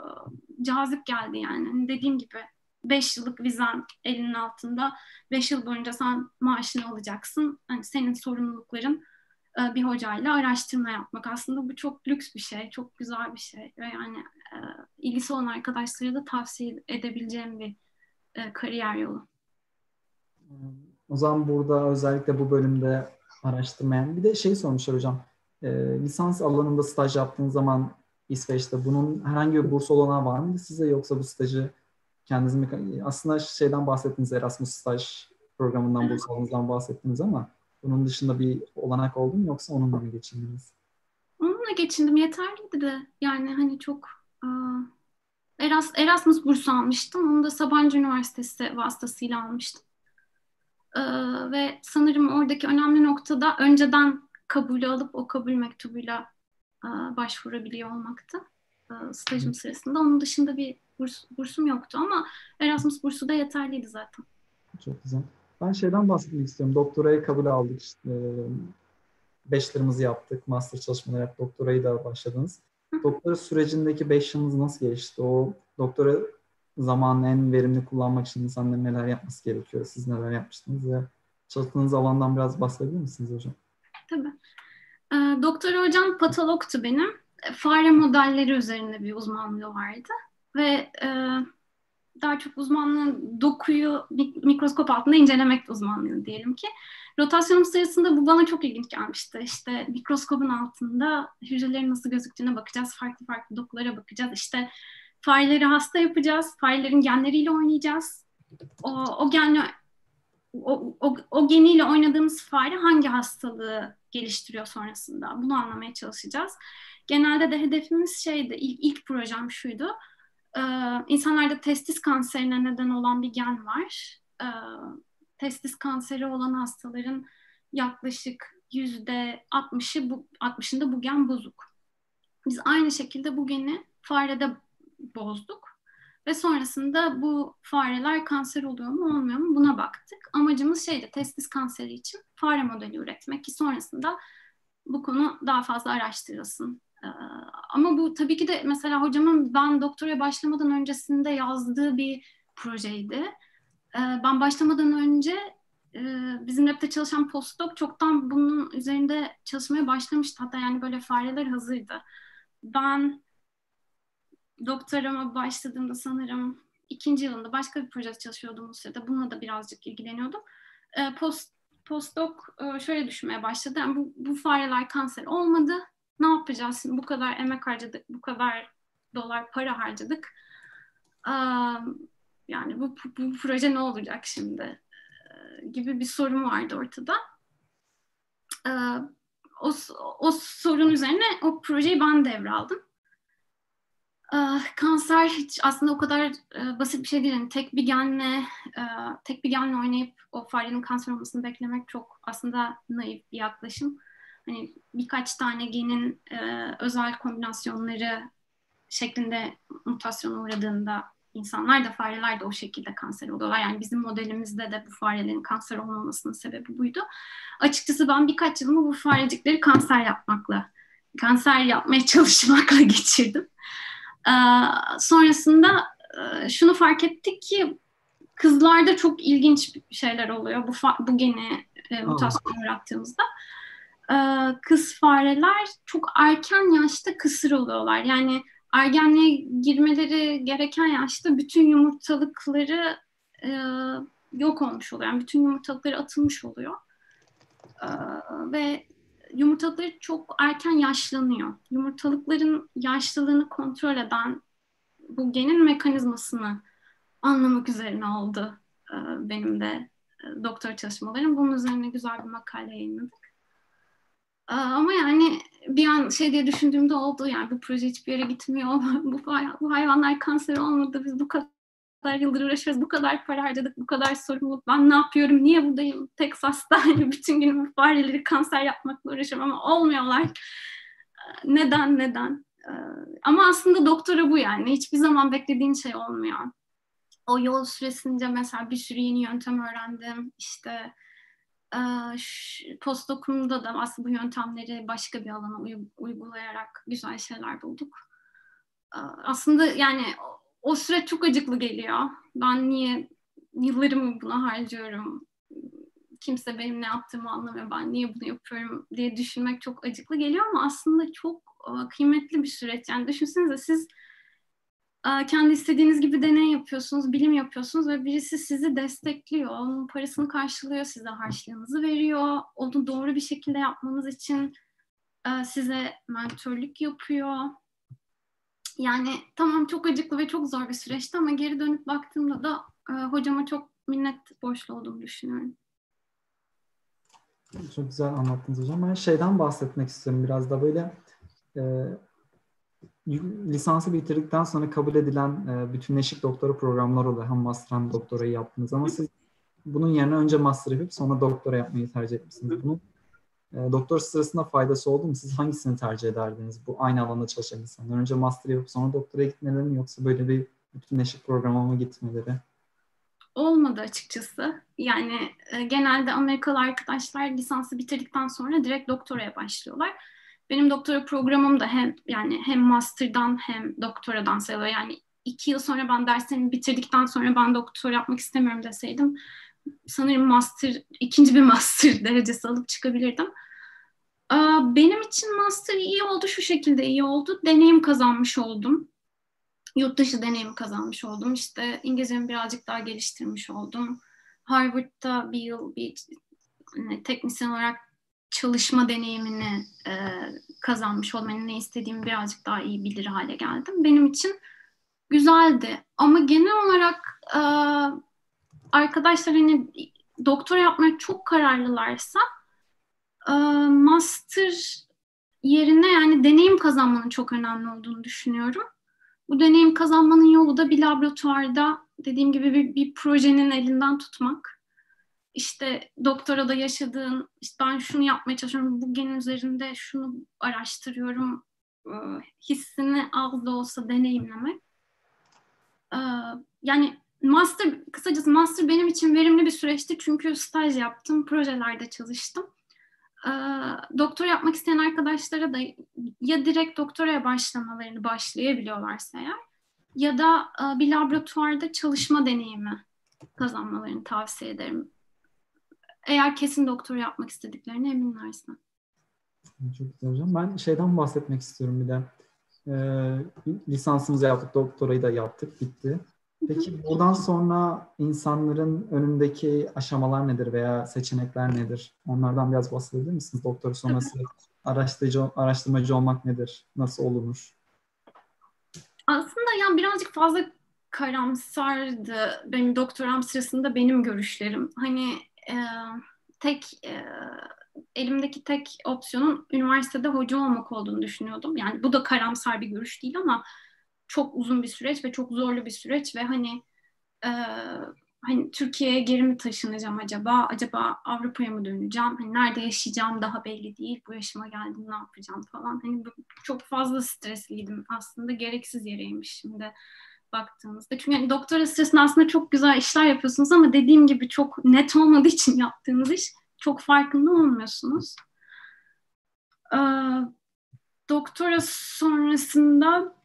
cazip geldi yani. Hani dediğim gibi 5 yıllık vizen elinin altında 5 yıl boyunca sen maaşını alacaksın. Hani senin sorumlulukların e, bir hocayla araştırma yapmak. Aslında bu çok lüks bir şey, çok güzel bir şey ve yani e, ilgisi olan arkadaşlara da tavsiye edebileceğim bir kariyer yolu. O zaman burada özellikle bu bölümde araştırmayan bir de şey sormuşlar hocam. E, lisans alanında staj yaptığın zaman İsveç'te bunun herhangi bir burs olanağı var mıydı size yoksa bu stajı kendiniz mi aslında şeyden bahsettiniz Erasmus staj programından burs aldığınızdan bahsettiniz ama bunun dışında bir olanak oldu mu yoksa onunla mı geçindiniz? Onunla geçindim yeterliydi de yani hani çok Eras, Erasmus bursu almıştım. Onu da Sabancı Üniversitesi vasıtasıyla almıştım. Ee, ve sanırım oradaki önemli noktada önceden kabulü alıp o kabul mektubuyla e, başvurabiliyor olmaktı e, stajım sırasında. Onun dışında bir burs, bursum yoktu ama Erasmus bursu da yeterliydi zaten. Çok güzel. Ben şeyden bahsetmek istiyorum. Doktoraya kabul aldık. İşte, beşlerimizi yaptık. Master çalışmaları yaptık. Doktorayı da başladınız. Doktora sürecindeki beş yılınız nasıl geçti? O doktora zamanını en verimli kullanmak için insanların neler yapması gerekiyor? Siz neler yapmıştınız ve çalıştığınız alandan biraz bahsedebilir misiniz hocam? Tabii. E, doktor hocam patologtu benim. Fare modelleri üzerinde bir uzmanlığı vardı. Ve e, daha çok uzmanlığı dokuyu mikroskop altında incelemek uzmanlığı diyelim ki. Rotasyonum sırasında bu bana çok ilginç gelmişti. İşte mikroskopun altında hücrelerin nasıl gözüktüğüne bakacağız, farklı farklı dokulara bakacağız. İşte fareleri hasta yapacağız, farelerin genleriyle oynayacağız. O, o genle o, o, o geniyle oynadığımız fare hangi hastalığı geliştiriyor sonrasında bunu anlamaya çalışacağız. Genelde de hedefimiz şeydi, ilk, ilk projem şuydu. Ee, insanlarda testis kanserine neden olan bir gen var. Ee, testis kanseri olan hastaların yaklaşık yüzde 60'ı bu 60'ında bu gen bozuk. Biz aynı şekilde bu geni farede bozduk ve sonrasında bu fareler kanser oluyor mu olmuyor mu buna baktık. Amacımız şeydi testis kanseri için fare modeli üretmek ki sonrasında bu konu daha fazla araştırılsın. Ee, ama bu tabii ki de mesela hocamın ben doktora başlamadan öncesinde yazdığı bir projeydi. Ee, ben başlamadan önce e, bizim lab'de çalışan postdoc çoktan bunun üzerinde çalışmaya başlamıştı. Hatta yani böyle fareler hazırdı. Ben doktorama başladığımda sanırım ikinci yılında başka bir projede çalışıyordum bu sırada. Bununla da birazcık ilgileniyordum. Ee, post, postdoc e, şöyle düşünmeye başladı. Yani bu, bu fareler kanser olmadı. Ne yapacağız şimdi? Bu kadar emek harcadık, bu kadar dolar para harcadık. yani bu, bu, bu proje ne olacak şimdi? gibi bir sorun vardı ortada. o, o sorun üzerine o projeyi ben devraldım. Kanser hiç aslında o kadar basit bir şey değil. Yani tek bir genle tek bir genle oynayıp o farenin kanser olmasını beklemek çok aslında naif bir yaklaşım hani birkaç tane genin e, özel kombinasyonları şeklinde mutasyona uğradığında insanlar da fareler de o şekilde kanser oluyorlar. Yani bizim modelimizde de bu farelerin kanser olmamasının sebebi buydu. Açıkçası ben birkaç yılımı bu farecikleri kanser yapmakla, kanser yapmaya çalışmakla geçirdim. Ee, sonrasında e, şunu fark ettik ki kızlarda çok ilginç şeyler oluyor bu, bu geni e, mutasyona uğrattığımızda. E, kız fareler çok erken yaşta kısır oluyorlar. Yani ergenliğe girmeleri gereken yaşta bütün yumurtalıkları e, yok olmuş oluyor. Yani bütün yumurtalıkları atılmış oluyor. E, ve yumurtalıkları çok erken yaşlanıyor. Yumurtalıkların yaşlılığını kontrol eden bu genin mekanizmasını anlamak üzerine oldu e, benim de e, doktor çalışmalarım. Bunun üzerine güzel bir makale yayınladık. Ama yani bir an şey diye düşündüğümde oldu yani bu proje hiçbir yere gitmiyor. bu, bu hayvanlar kanser olmadı. Biz bu kadar yıldır uğraşıyoruz. Bu kadar para harcadık. Bu kadar sorumluluk. Ben ne yapıyorum? Niye buradayım? Texas'ta bütün gün fareleri kanser yapmakla uğraşıyorum ama olmuyorlar. Neden? Neden? Ama aslında doktora bu yani. Hiçbir zaman beklediğin şey olmuyor. O yol süresince mesela bir sürü yeni yöntem öğrendim. İşte postdokumda da aslında bu yöntemleri başka bir alana uygulayarak güzel şeyler bulduk. Aslında yani o süreç çok acıklı geliyor. Ben niye yıllarımı buna harcıyorum? Kimse benim ne yaptığımı anlamıyor. Ben niye bunu yapıyorum diye düşünmek çok acıklı geliyor ama aslında çok kıymetli bir süreç. Yani düşünsenize siz kendi istediğiniz gibi deney yapıyorsunuz, bilim yapıyorsunuz ve birisi sizi destekliyor. Onun parasını karşılıyor, size harçlığınızı veriyor. Onu doğru bir şekilde yapmanız için size mentörlük yapıyor. Yani tamam çok acıklı ve çok zor bir süreçti ama geri dönüp baktığımda da hocama çok minnet borçlu olduğumu düşünüyorum. Çok güzel anlattınız hocam. Ben şeyden bahsetmek istiyorum biraz da böyle e, lisansı bitirdikten sonra kabul edilen e, bütünleşik doktora programlar oluyor. Hem master hem doktorayı yaptınız ama siz bunun yerine önce master yapıp sonra doktora yapmayı tercih etmişsiniz. Bunun e, doktor sırasında faydası oldu mu? Siz hangisini tercih ederdiniz bu aynı alanda çalışan insanlar? Önce master yapıp sonra doktora gitmeleri mi yoksa böyle bir bütünleşik programa mı gitmeleri? Olmadı açıkçası. Yani e, genelde Amerikalı arkadaşlar lisansı bitirdikten sonra direkt doktoraya başlıyorlar benim doktora programım da hem yani hem master'dan hem doktoradan sayılıyor. Yani iki yıl sonra ben derslerimi bitirdikten sonra ben doktor yapmak istemiyorum deseydim sanırım master, ikinci bir master derecesi alıp çıkabilirdim. Benim için master iyi oldu, şu şekilde iyi oldu. Deneyim kazanmış oldum. Yurt dışı deneyim kazanmış oldum. İşte İngilizcemi birazcık daha geliştirmiş oldum. Harvard'da bir yıl bir hani, teknisyen olarak çalışma deneyimini e, kazanmış oldum. Yani ne istediğimi birazcık daha iyi bilir hale geldim. Benim için güzeldi. Ama genel olarak e, arkadaşlar hani doktor yapmaya çok kararlılarsa e, master yerine yani deneyim kazanmanın çok önemli olduğunu düşünüyorum. Bu deneyim kazanmanın yolu da bir laboratuvarda dediğim gibi bir, bir projenin elinden tutmak işte doktora da yaşadığın, işte ben şunu yapmaya çalışıyorum, bu gen üzerinde şunu araştırıyorum e, hissini az da olsa deneyimlemek. E, yani master, kısacası master benim için verimli bir süreçti çünkü staj yaptım, projelerde çalıştım. E, doktor yapmak isteyen arkadaşlara da ya direkt doktoraya başlamalarını başlayabiliyorlarsa eğer ya da bir laboratuvarda çalışma deneyimi kazanmalarını tavsiye ederim eğer kesin doktor yapmak istediklerine eminlerse. Çok güzel hocam. Ben şeyden bahsetmek istiyorum bir de. Ee, lisansımızı yaptık, doktorayı da yaptık, bitti. Peki buradan sonra insanların önündeki aşamalar nedir veya seçenekler nedir? Onlardan biraz bahsedebilir misiniz? Doktor sonrası araştırıcı, araştırmacı olmak nedir? Nasıl olunur? Aslında yani birazcık fazla karamsardı benim doktoram sırasında benim görüşlerim. Hani e, tek e, elimdeki tek opsiyonun üniversitede hoca olmak olduğunu düşünüyordum. Yani bu da karamsar bir görüş değil ama çok uzun bir süreç ve çok zorlu bir süreç ve hani e, hani Türkiye'ye geri mi taşınacağım acaba? Acaba Avrupa'ya mı döneceğim? Hani nerede yaşayacağım daha belli değil. Bu yaşıma geldim ne yapacağım falan. Hani çok fazla stresliydim aslında. Gereksiz yereymiş şimdi baktığımızda. Çünkü yani doktora sırasında aslında çok güzel işler yapıyorsunuz ama dediğim gibi çok net olmadığı için yaptığınız iş çok farkında olmuyorsunuz. Ee, doktora sonrasında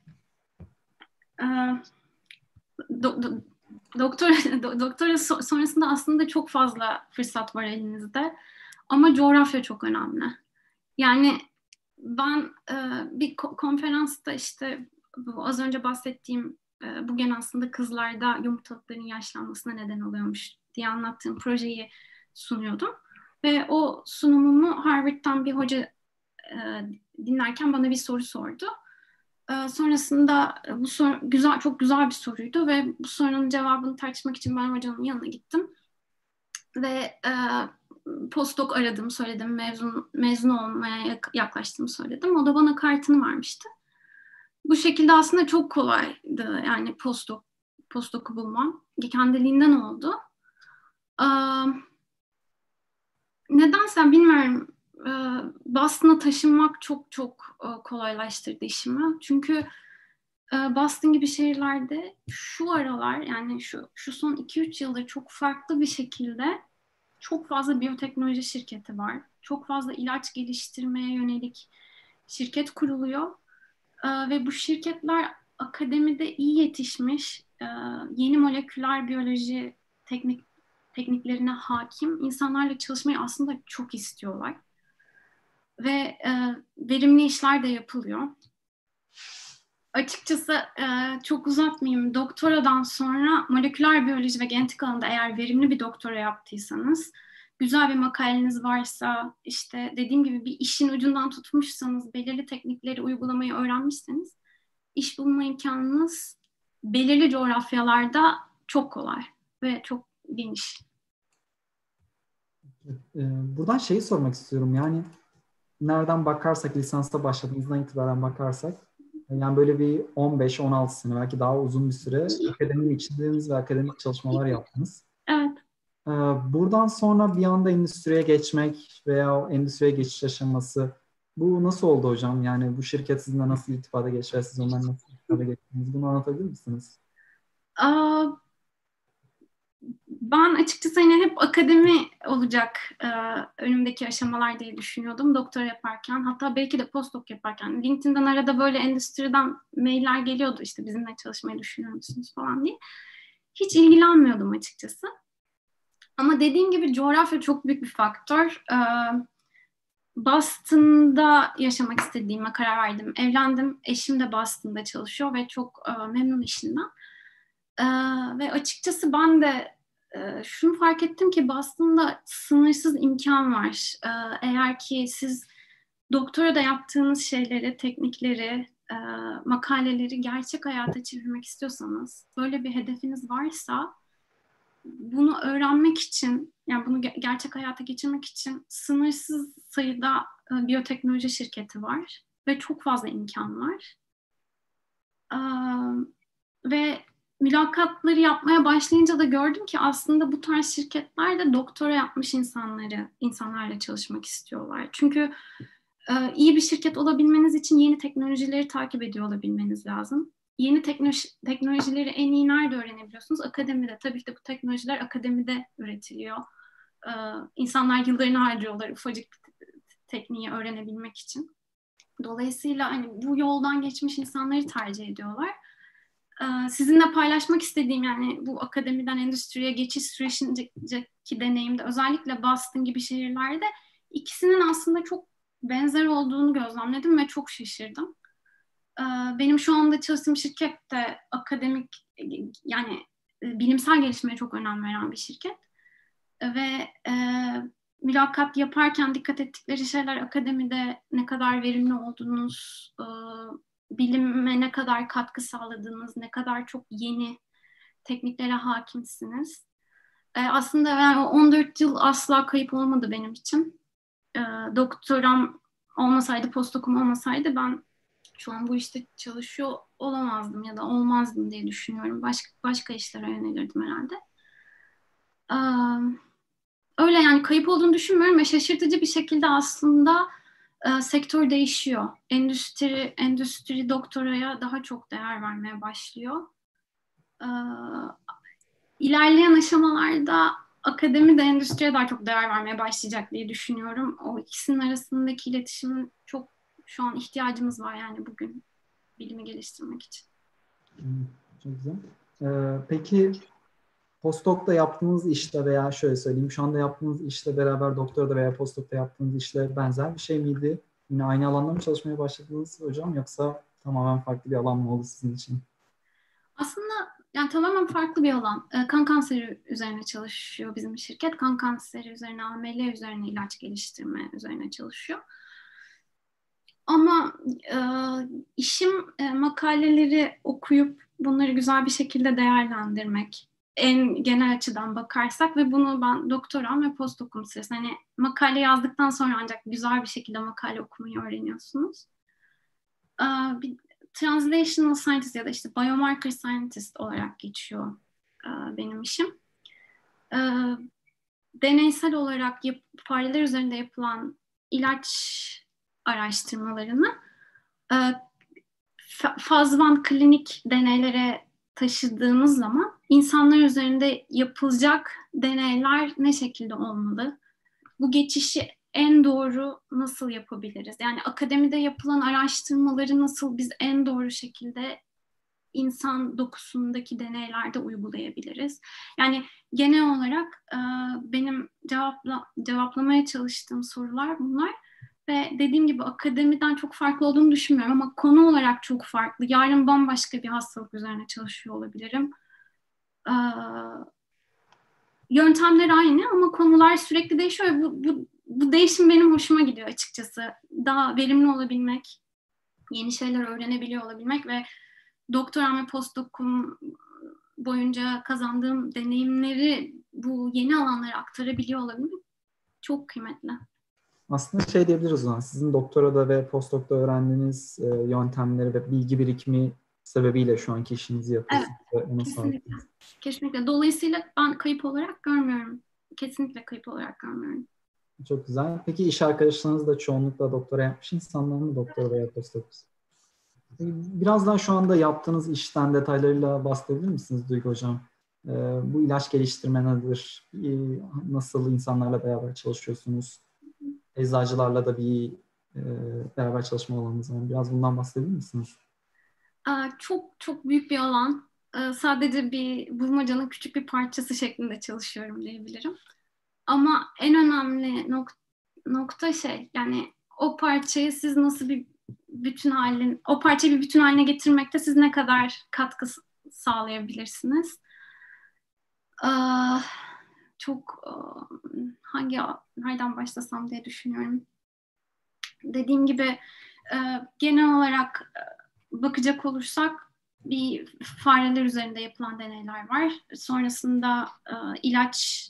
do, do, doktora, do, doktora sonrasında aslında çok fazla fırsat var elinizde. Ama coğrafya çok önemli. Yani ben e, bir konferansta işte bu az önce bahsettiğim e, bu aslında kızlarda yumurtalıkların yaşlanmasına neden oluyormuş diye anlattığım projeyi sunuyordum. Ve o sunumumu Harvard'dan bir hoca e, dinlerken bana bir soru sordu. E, sonrasında bu soru güzel, çok güzel bir soruydu ve bu sorunun cevabını tartışmak için ben hocanın yanına gittim. Ve postdoc aradığımı söyledim. Mezun, mezun olmaya yaklaştığımı söyledim. O da bana kartını vermişti. Bu şekilde aslında çok kolaydı yani postdoc, postdoc'u bulmam. Kendiliğinden oldu. Nedense bilmiyorum Boston'a taşınmak çok çok kolaylaştırdı işimi. Çünkü Boston gibi şehirlerde şu aralar yani şu şu son 2-3 yılda çok farklı bir şekilde çok fazla biyoteknoloji şirketi var. Çok fazla ilaç geliştirmeye yönelik şirket kuruluyor. Ve bu şirketler akademide iyi yetişmiş, yeni moleküler biyoloji teknik tekniklerine hakim insanlarla çalışmayı aslında çok istiyorlar. Ve e, verimli işler de yapılıyor. Açıkçası e, çok uzatmayayım. Doktoradan sonra moleküler biyoloji ve genetik alanında eğer verimli bir doktora yaptıysanız, güzel bir makaleniz varsa, işte dediğim gibi bir işin ucundan tutmuşsanız, belirli teknikleri uygulamayı öğrenmişseniz, iş bulma imkanınız belirli coğrafyalarda çok kolay ve çok geniş. Buradan şeyi sormak istiyorum. Yani nereden bakarsak, lisansta başladığımızdan itibaren bakarsak yani böyle bir 15-16 sene belki daha uzun bir süre akademi içindeniz ve akademik çalışmalar yaptınız. Evet. Buradan sonra bir anda endüstriye geçmek veya endüstriye geçiş aşaması bu nasıl oldu hocam? Yani bu şirket sizinle nasıl irtibata geçti siz onlarla nasıl irtibata geçtiniz? Bunu anlatabilir misiniz? Aa, ben açıkçası yine hep akademi olacak e, önümdeki aşamalar diye düşünüyordum doktora yaparken. Hatta belki de postdoc yaparken. LinkedIn'den arada böyle endüstriden mailler geliyordu işte bizimle çalışmayı düşünüyor musunuz falan diye. Hiç ilgilenmiyordum açıkçası. Ama dediğim gibi coğrafya çok büyük bir faktör. E, Boston'da yaşamak istediğime karar verdim. Evlendim. Eşim de Boston'da çalışıyor ve çok e, memnun işinden. Ee, ve açıkçası ben de şunu fark ettim ki Boston'da sınırsız imkan var. Eğer ki siz doktora da yaptığınız şeyleri, teknikleri, makaleleri gerçek hayata çevirmek istiyorsanız, böyle bir hedefiniz varsa bunu öğrenmek için, yani bunu gerçek hayata geçirmek için sınırsız sayıda biyoteknoloji şirketi var ve çok fazla imkan var. Ve mülakatları yapmaya başlayınca da gördüm ki aslında bu tarz şirketler de doktora yapmış insanları, insanlarla çalışmak istiyorlar. Çünkü e, iyi bir şirket olabilmeniz için yeni teknolojileri takip ediyor olabilmeniz lazım. Yeni teknoloji, teknolojileri en iyi nerede öğrenebiliyorsunuz? Akademide. Tabii ki de bu teknolojiler akademide üretiliyor. E, insanlar yıllarını harcıyorlar ufacık tekniği öğrenebilmek için. Dolayısıyla hani bu yoldan geçmiş insanları tercih ediyorlar. Ee, sizinle paylaşmak istediğim yani bu akademiden endüstriye geçiş sürecindeki deneyimde özellikle Boston gibi şehirlerde ikisinin aslında çok benzer olduğunu gözlemledim ve çok şaşırdım. Ee, benim şu anda çalıştığım şirket de akademik yani e, bilimsel gelişmeye çok önem veren bir şirket. Ve e, mülakat yaparken dikkat ettikleri şeyler akademide ne kadar verimli olduğunuz, e, bilime ne kadar katkı sağladığınız, ne kadar çok yeni tekniklere hakimsiniz. E, aslında yani 14 yıl asla kayıp olmadı benim için. E, doktoram olmasaydı, postdokum olmasaydı ben şu an bu işte çalışıyor olamazdım ya da olmazdım diye düşünüyorum. Başka, başka işlere yönelirdim herhalde. Ee, öyle yani kayıp olduğunu düşünmüyorum ve şaşırtıcı bir şekilde aslında e, sektör değişiyor. Endüstri endüstri doktoraya daha çok değer vermeye başlıyor. E, ilerleyen aşamalarda akademi de endüstriye daha çok değer vermeye başlayacak diye düşünüyorum. O ikisinin arasındaki iletişimin çok şu an ihtiyacımız var yani bugün bilimi geliştirmek için. Çok güzel. Ee, peki postdoc'ta yaptığınız işte veya şöyle söyleyeyim şu anda yaptığınız işte beraber doktorda veya postdoc'ta yaptığınız işle benzer bir şey miydi? Yine aynı alanda mı çalışmaya başladınız hocam yoksa tamamen farklı bir alan mı oldu sizin için? Aslında yani tamamen farklı bir alan. Ee, kan kanseri üzerine çalışıyor bizim şirket. Kan kanseri üzerine, AML üzerine ilaç geliştirme üzerine çalışıyor. Ama e, işim e, makaleleri okuyup bunları güzel bir şekilde değerlendirmek, en genel açıdan bakarsak ve bunu ben doktoram ve postdokum sırasında hani makale yazdıktan sonra ancak güzel bir şekilde makale okumayı öğreniyorsunuz. Bir translational scientist ya da işte biomarker scientist olarak geçiyor benim işim. Deneysel olarak yap, fareler üzerinde yapılan ilaç araştırmalarını faz 1 klinik deneylere taşıdığımız zaman insanlar üzerinde yapılacak deneyler ne şekilde olmalı? Bu geçişi en doğru nasıl yapabiliriz? Yani akademide yapılan araştırmaları nasıl biz en doğru şekilde insan dokusundaki deneylerde uygulayabiliriz? Yani genel olarak benim cevapla, cevaplamaya çalıştığım sorular bunlar. Ve dediğim gibi akademiden çok farklı olduğunu düşünmüyorum ama konu olarak çok farklı. Yarın bambaşka bir hastalık üzerine çalışıyor olabilirim. Ee, yöntemler aynı ama konular sürekli değişiyor. Bu, bu, bu değişim benim hoşuma gidiyor açıkçası. Daha verimli olabilmek, yeni şeyler öğrenebiliyor olabilmek ve doktoram ve postdokum boyunca kazandığım deneyimleri bu yeni alanlara aktarabiliyor olabilmek çok kıymetli. Aslında şey diyebiliriz o zaman. Sizin doktorada ve postdokta öğrendiğiniz e, yöntemleri ve bilgi birikimi sebebiyle şu anki işinizi yapıyorsunuz. Evet, ona kesinlikle. Kesinlikle. Dolayısıyla ben kayıp olarak görmüyorum. Kesinlikle kayıp olarak görmüyorum. Çok güzel. Peki iş arkadaşlarınız da çoğunlukla doktora yapmış insanlar mı doktora veya postdoc? Biraz daha şu anda yaptığınız işten detaylarıyla bahsedebilir misiniz Duygu Hocam? Ee, bu ilaç geliştirme nedir? Ee, nasıl insanlarla beraber çalışıyorsunuz? Eczacılarla da bir e, beraber çalışma alanınız var. Biraz bundan bahsedebilir misiniz? Çok çok büyük bir alan. Sadece bir bulmacanın küçük bir parçası şeklinde çalışıyorum diyebilirim. Ama en önemli nok- nokta şey yani o parçayı siz nasıl bir bütün halin o parçayı bir bütün haline getirmekte siz ne kadar katkı sağlayabilirsiniz? Çok hangi nereden başlasam diye düşünüyorum. Dediğim gibi genel olarak bakacak olursak bir fareler üzerinde yapılan deneyler var. Sonrasında ilaç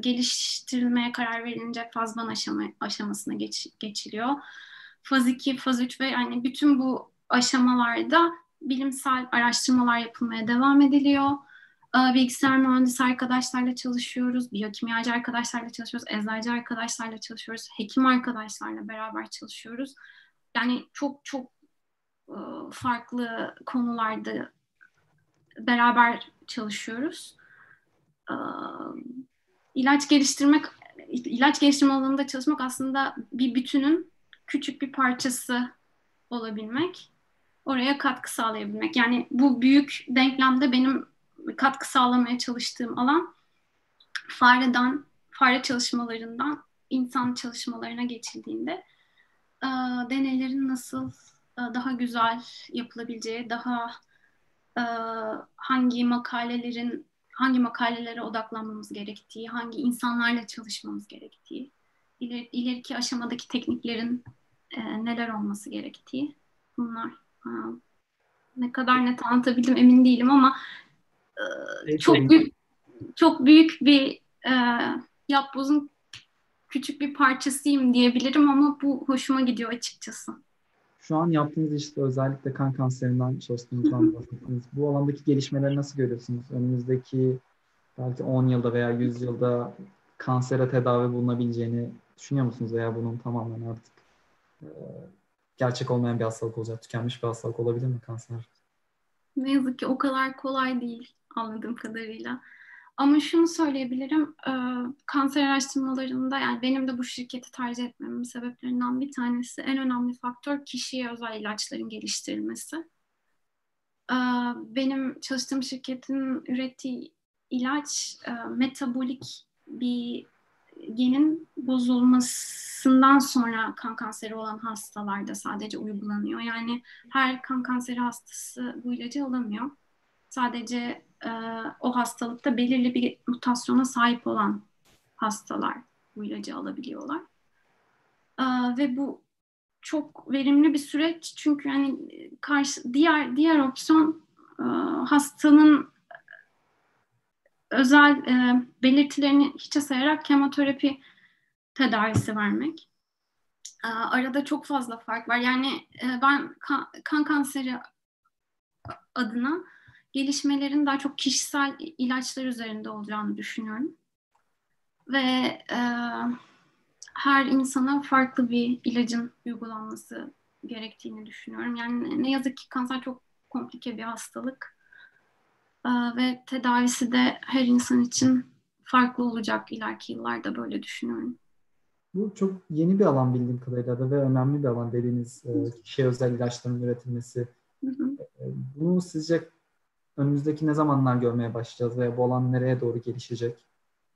geliştirilmeye karar verilince faz 1 aşama, aşamasına geç, geçiliyor. Faz 2, faz 3 ve yani bütün bu aşamalarda bilimsel araştırmalar yapılmaya devam ediliyor. Ee, bilgisayar mühendisi arkadaşlarla çalışıyoruz, biyokimyacı arkadaşlarla çalışıyoruz, eczacı arkadaşlarla çalışıyoruz, hekim arkadaşlarla beraber çalışıyoruz. Yani çok çok e, farklı konularda beraber çalışıyoruz. Ee, ilaç geliştirmek, ilaç geliştirme alanında çalışmak aslında bir bütünün küçük bir parçası olabilmek, oraya katkı sağlayabilmek. Yani bu büyük denklemde benim katkı sağlamaya çalıştığım alan fareden, fare çalışmalarından insan çalışmalarına geçildiğinde e, deneylerin nasıl e, daha güzel yapılabileceği, daha e, hangi makalelerin hangi makalelere odaklanmamız gerektiği, hangi insanlarla çalışmamız gerektiği, iler, ileriki aşamadaki tekniklerin e, neler olması gerektiği bunlar. E, ne kadar net anlatabildim emin değilim ama e, çok büyük çok büyük bir e, yapbozun küçük bir parçasıyım diyebilirim ama bu hoşuma gidiyor açıkçası. Şu an yaptığınız işte özellikle kan kanserinden çalıştığınızdan bahsettiniz. Bu alandaki gelişmeleri nasıl görüyorsunuz? Önümüzdeki belki 10 yılda veya 100 yılda kansere tedavi bulunabileceğini düşünüyor musunuz? Veya bunun tamamen artık e, gerçek olmayan bir hastalık olacak, tükenmiş bir hastalık olabilir mi kanser? Ne yazık ki o kadar kolay değil anladığım kadarıyla. Ama şunu söyleyebilirim, e, kanser araştırmalarında yani benim de bu şirketi tercih etmemin sebeplerinden bir tanesi en önemli faktör kişiye özel ilaçların geliştirilmesi. E, benim çalıştığım şirketin ürettiği ilaç e, metabolik bir genin bozulmasından sonra kan kanseri olan hastalarda sadece uygulanıyor. Yani her kan kanseri hastası bu ilacı alamıyor. Sadece e, o hastalıkta belirli bir mutasyona sahip olan hastalar bu ilacı alabiliyorlar. E, ve bu çok verimli bir süreç çünkü yani karşı diğer diğer opsiyon e, hastanın özel e, belirtilerini hiçe sayarak kemoterapi tedavisi vermek. E, arada çok fazla fark var. Yani e, ben kan, kan kanseri adına gelişmelerin daha çok kişisel ilaçlar üzerinde olacağını düşünüyorum. Ve e, her insana farklı bir ilacın uygulanması gerektiğini düşünüyorum. Yani ne yazık ki kanser çok komplike bir hastalık e, ve tedavisi de her insan için farklı olacak ileriki yıllarda böyle düşünüyorum. Bu çok yeni bir alan bildiğim kadarıyla da ve önemli bir alan dediğiniz e, kişiye özel ilaçların üretilmesi. Hı hı. E, bunu sizce önümüzdeki ne zamanlar görmeye başlayacağız veya bu alan nereye doğru gelişecek?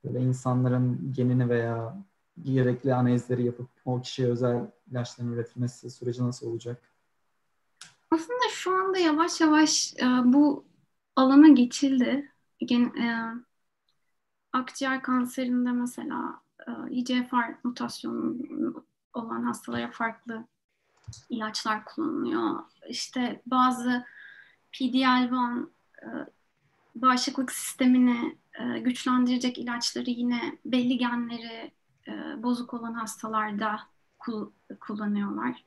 Böyle insanların genini veya gerekli analizleri yapıp o kişiye özel ilaçların üretilmesi süreci nasıl olacak? Aslında şu anda yavaş yavaş e, bu alana geçildi. Gen, e, akciğer kanserinde mesela e, EGFR mutasyonu olan hastalara farklı ilaçlar kullanılıyor. İşte bazı PD-L1 e, bağışıklık sistemini e, güçlendirecek ilaçları yine belli genleri e, bozuk olan hastalarda kul- kullanıyorlar.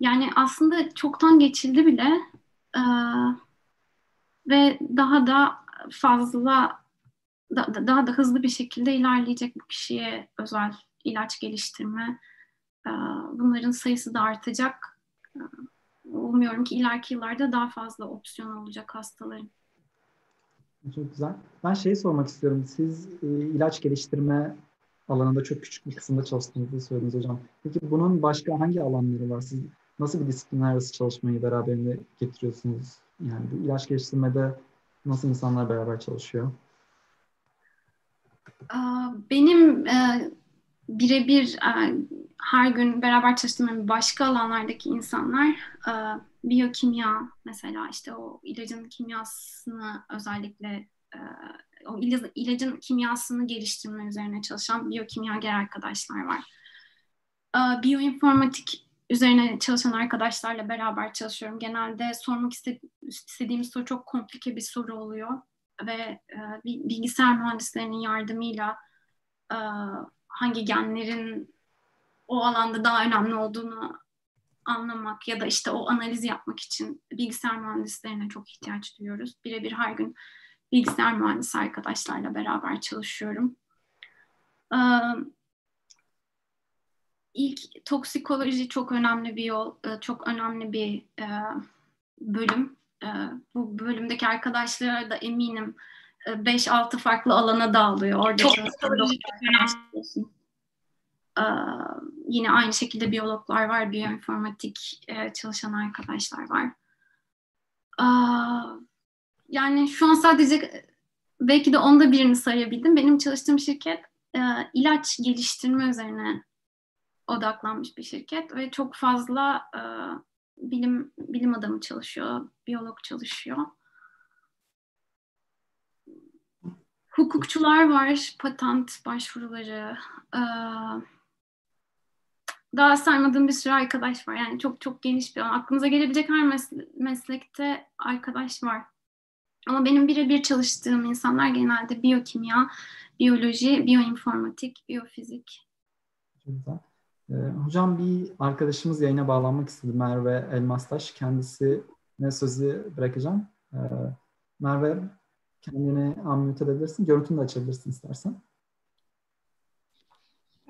Yani aslında çoktan geçildi bile e, ve daha da fazla da, daha da hızlı bir şekilde ilerleyecek bu kişiye özel ilaç geliştirme. E, bunların sayısı da artacak. E, umuyorum ki ileriki yıllarda daha fazla opsiyon olacak hastaların. Çok güzel. Ben şeyi sormak istiyorum. Siz e, ilaç geliştirme alanında çok küçük bir kısımda çalıştığınızı söylediniz hocam. Peki bunun başka hangi alanları var? Siz nasıl bir disiplinler arası çalışmayı beraberinde getiriyorsunuz? Yani bu ilaç geliştirmede nasıl insanlar beraber çalışıyor? Benim e, birebir e, her gün beraber çalıştığım başka alanlardaki insanlar e, biyokimya mesela işte o ilacın kimyasını özellikle o ilacın kimyasını geliştirme üzerine çalışan biyokimyager arkadaşlar var. Biyoinformatik üzerine çalışan arkadaşlarla beraber çalışıyorum. Genelde sormak istediğim soru çok komplike bir soru oluyor ve e, bilgisayar mühendislerinin yardımıyla e, hangi genlerin o alanda daha önemli olduğunu anlamak ya da işte o analizi yapmak için bilgisayar mühendislerine çok ihtiyaç duyuyoruz. Birebir her gün bilgisayar mühendisi arkadaşlarla beraber çalışıyorum. Ee, ilk toksikoloji çok önemli bir yol, çok önemli bir e, bölüm. E, bu bölümdeki arkadaşlara da eminim 5-6 farklı alana dağılıyor. Orada toksikoloji yine aynı şekilde biyologlar var, biyoinformatik çalışan arkadaşlar var. Yani şu an sadece belki de onda birini sayabildim. Benim çalıştığım şirket ilaç geliştirme üzerine odaklanmış bir şirket ve çok fazla e, bilim bilim adamı çalışıyor, biyolog çalışıyor. Hukukçular var, patent başvuruları. E, daha saymadığım bir sürü arkadaş var. Yani çok çok geniş bir Aklınıza gelebilecek her mes- meslekte arkadaş var. Ama benim birebir çalıştığım insanlar genelde biyokimya, biyoloji, biyoinformatik, biyofizik. Güzel. Ee, hocam bir arkadaşımız yayına bağlanmak istedi Merve Elmastaş. Kendisine sözü bırakacağım. Ee, Merve kendini unmute edebilirsin. Görüntünü de açabilirsin istersen.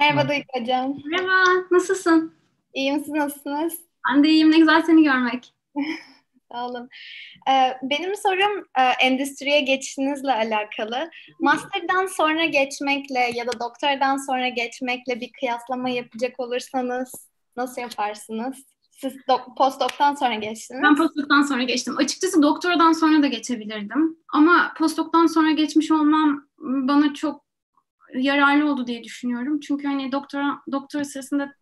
Merhaba Duygu Hocam. Merhaba, nasılsın? İyiyim, siz nasılsınız? Ben de iyiyim, ne güzel seni görmek. Sağ olun. Ee, benim sorum e, endüstriye geçişinizle alakalı. Master'dan sonra geçmekle ya da doktordan sonra geçmekle bir kıyaslama yapacak olursanız nasıl yaparsınız? Siz do- postdoc'tan sonra geçtiniz. Ben postdoc'tan sonra geçtim. Açıkçası doktoradan sonra da geçebilirdim. Ama postdoc'tan sonra geçmiş olmam bana çok yararlı oldu diye düşünüyorum. Çünkü hani doktora doktora sırasında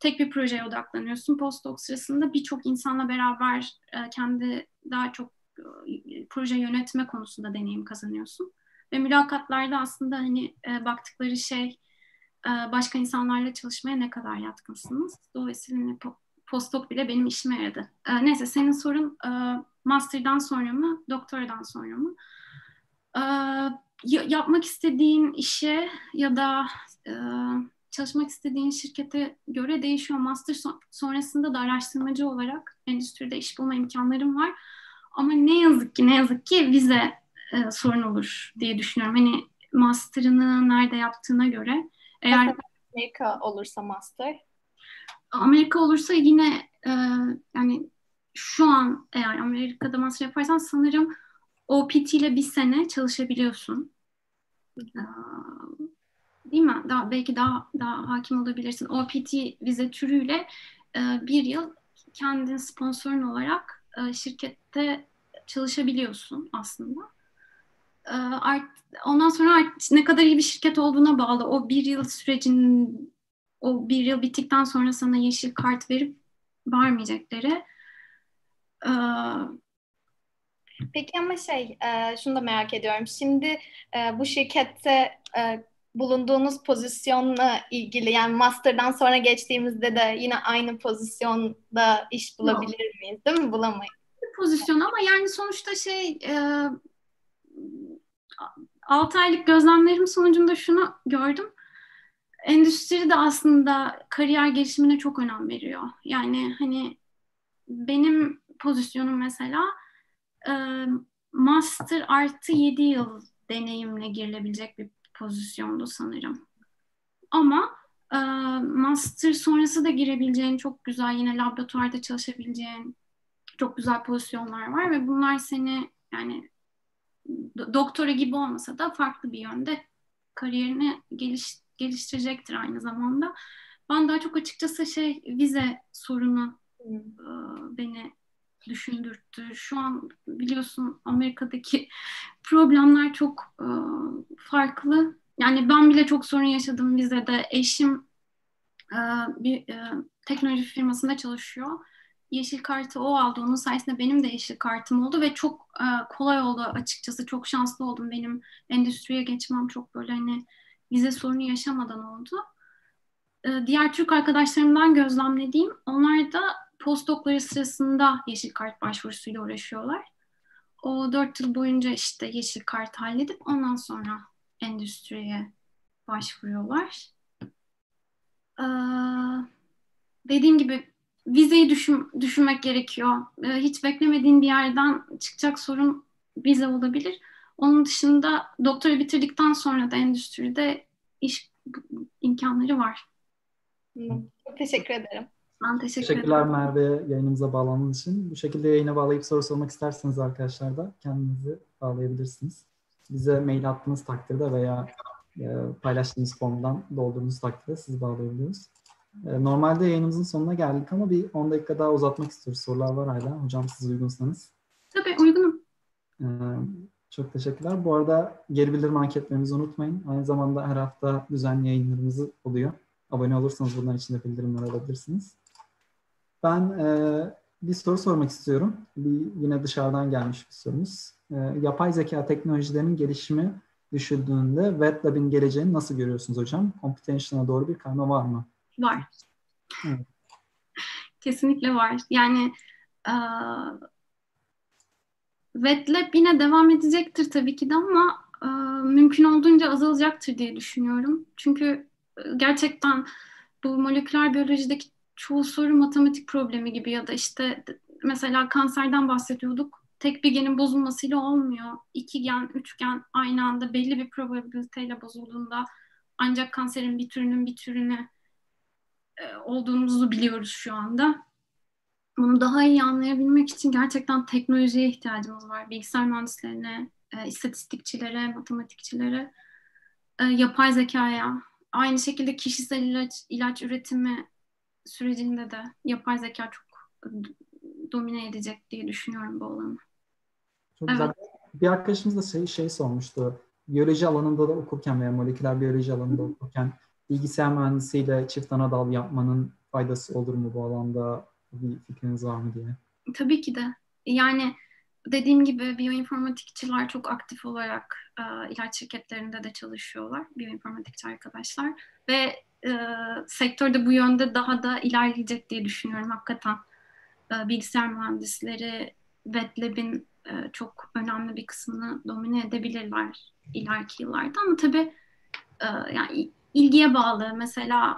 tek bir projeye odaklanıyorsun. Postdoc sırasında birçok insanla beraber e, kendi daha çok e, proje yönetme konusunda deneyim kazanıyorsun. Ve mülakatlarda aslında hani e, baktıkları şey başka insanlarla çalışmaya ne kadar yatkınsınız. Dolayısıyla hani, postdoc bile benim işime yaradı. Neyse senin sorun master'dan sonra mı, doktoradan sonra mı? E, yapmak istediğin işe ya da e, çalışmak istediğin şirkete göre değişiyor. Master son- sonrasında da araştırmacı olarak endüstride iş bulma imkanlarım var. Ama ne yazık ki ne yazık ki vize e, sorun olur diye düşünüyorum. Hani master'ını nerede yaptığına göre eğer Amerika olursa master. Amerika olursa yine e, yani şu an eğer Amerika'da master yaparsan sanırım OPT ile bir sene çalışabiliyorsun. Değil mi? Daha, belki daha daha hakim olabilirsin. OPT vize türüyle e, bir yıl kendin sponsorun olarak e, şirkette çalışabiliyorsun aslında. E, art, ondan sonra art, ne kadar iyi bir şirket olduğuna bağlı. O bir yıl sürecin o bir yıl bittikten sonra sana yeşil kart verip vermeyecekleri. Peki ama şey, e, şunu da merak ediyorum. Şimdi e, bu şirkette e, bulunduğunuz pozisyonla ilgili yani master'dan sonra geçtiğimizde de yine aynı pozisyonda iş bulabilir miyiz? Değil mi? Bulamayız. pozisyon ama yani sonuçta şey e, 6 aylık gözlemlerim sonucunda şunu gördüm. Endüstri de aslında kariyer gelişimine çok önem veriyor. Yani hani benim pozisyonum mesela e, master artı 7 yıl deneyimle girilebilecek bir pozisyondu sanırım. Ama e, master sonrası da girebileceğin çok güzel yine laboratuvarda çalışabileceğin çok güzel pozisyonlar var ve bunlar seni yani doktora gibi olmasa da farklı bir yönde kariyerini geliş, geliştirecektir aynı zamanda. Ben daha çok açıkçası şey vize sorunu e, beni düşündürttü. Şu an biliyorsun Amerika'daki problemler çok e, farklı. Yani ben bile çok sorun yaşadım vizede. Eşim e, bir e, teknoloji firmasında çalışıyor. Yeşil kartı o aldı. Onun sayesinde benim de yeşil kartım oldu ve çok e, kolay oldu açıkçası. Çok şanslı oldum. Benim endüstriye geçmem çok böyle hani vize sorunu yaşamadan oldu. E, diğer Türk arkadaşlarımdan gözlemlediğim onlar da postdokları sırasında yeşil kart başvurusuyla uğraşıyorlar. O dört yıl boyunca işte yeşil kart halledip ondan sonra endüstriye başvuruyorlar. Ee, dediğim gibi vizeyi düşün, düşünmek gerekiyor. Ee, hiç beklemediğin bir yerden çıkacak sorun vize olabilir. Onun dışında doktora bitirdikten sonra da endüstride iş imkanları var. Çok teşekkür ederim. Ben teşekkür Teşekkürler ederim. Merve yayınımıza bağlandığınız için. Bu şekilde yayına bağlayıp soru sormak isterseniz arkadaşlar da kendinizi bağlayabilirsiniz. Bize mail attığınız takdirde veya e, paylaştığınız formdan doldurduğunuz takdirde sizi bağlayabiliyoruz. E, normalde yayınımızın sonuna geldik ama bir 10 dakika daha uzatmak istiyoruz. Sorular var hala. Hocam siz uygunsanız. Tabii uygunum. E, çok teşekkürler. Bu arada geri bildirim anketlerimizi unutmayın. Aynı zamanda her hafta düzenli yayınlarımız oluyor. Abone olursanız bunlar için de bildirimler alabilirsiniz. Ben e, bir soru sormak istiyorum. Bir, yine dışarıdan gelmiş bir sorumuz. E, yapay zeka teknolojilerinin gelişimi düşüldüğünde wet lab'in geleceğini nasıl görüyorsunuz hocam? Computation'a doğru bir kayma var mı? Var. Evet. Kesinlikle var. Yani e, wet lab yine devam edecektir tabii ki de ama e, mümkün olduğunca azalacaktır diye düşünüyorum. Çünkü e, gerçekten bu moleküler biyolojideki çoğu soru matematik problemi gibi ya da işte mesela kanserden bahsediyorduk. Tek bir genin bozulmasıyla olmuyor. İki gen, üç gen aynı anda belli bir probabiliteyle bozulduğunda ancak kanserin bir türünün bir türüne e, olduğumuzu biliyoruz şu anda. Bunu daha iyi anlayabilmek için gerçekten teknolojiye ihtiyacımız var. Bilgisayar mühendislerine, e, istatistikçilere, matematikçilere, e, yapay zekaya. Aynı şekilde kişisel ilaç, ilaç üretimi sürecinde de yapay zeka çok domine edecek diye düşünüyorum bu alanı. Çok güzel. Bir arkadaşımız da şey, şey sormuştu. Biyoloji alanında da okurken veya moleküler biyoloji alanında okurken bilgisayar mühendisiyle çift ana dal yapmanın faydası olur mu bu alanda? Bir fikriniz var mı diye. Tabii ki de. Yani dediğim gibi biyoinformatikçiler çok aktif olarak e, ilaç şirketlerinde de çalışıyorlar. Biyoinformatikçi arkadaşlar. Ve e, sektörde bu yönde daha da ilerleyecek diye düşünüyorum hakikaten. E, bilgisayar mühendisleri wet lab'in e, çok önemli bir kısmını domine edebilirler ileriki yıllarda ama tabii e, yani ilgiye bağlı. Mesela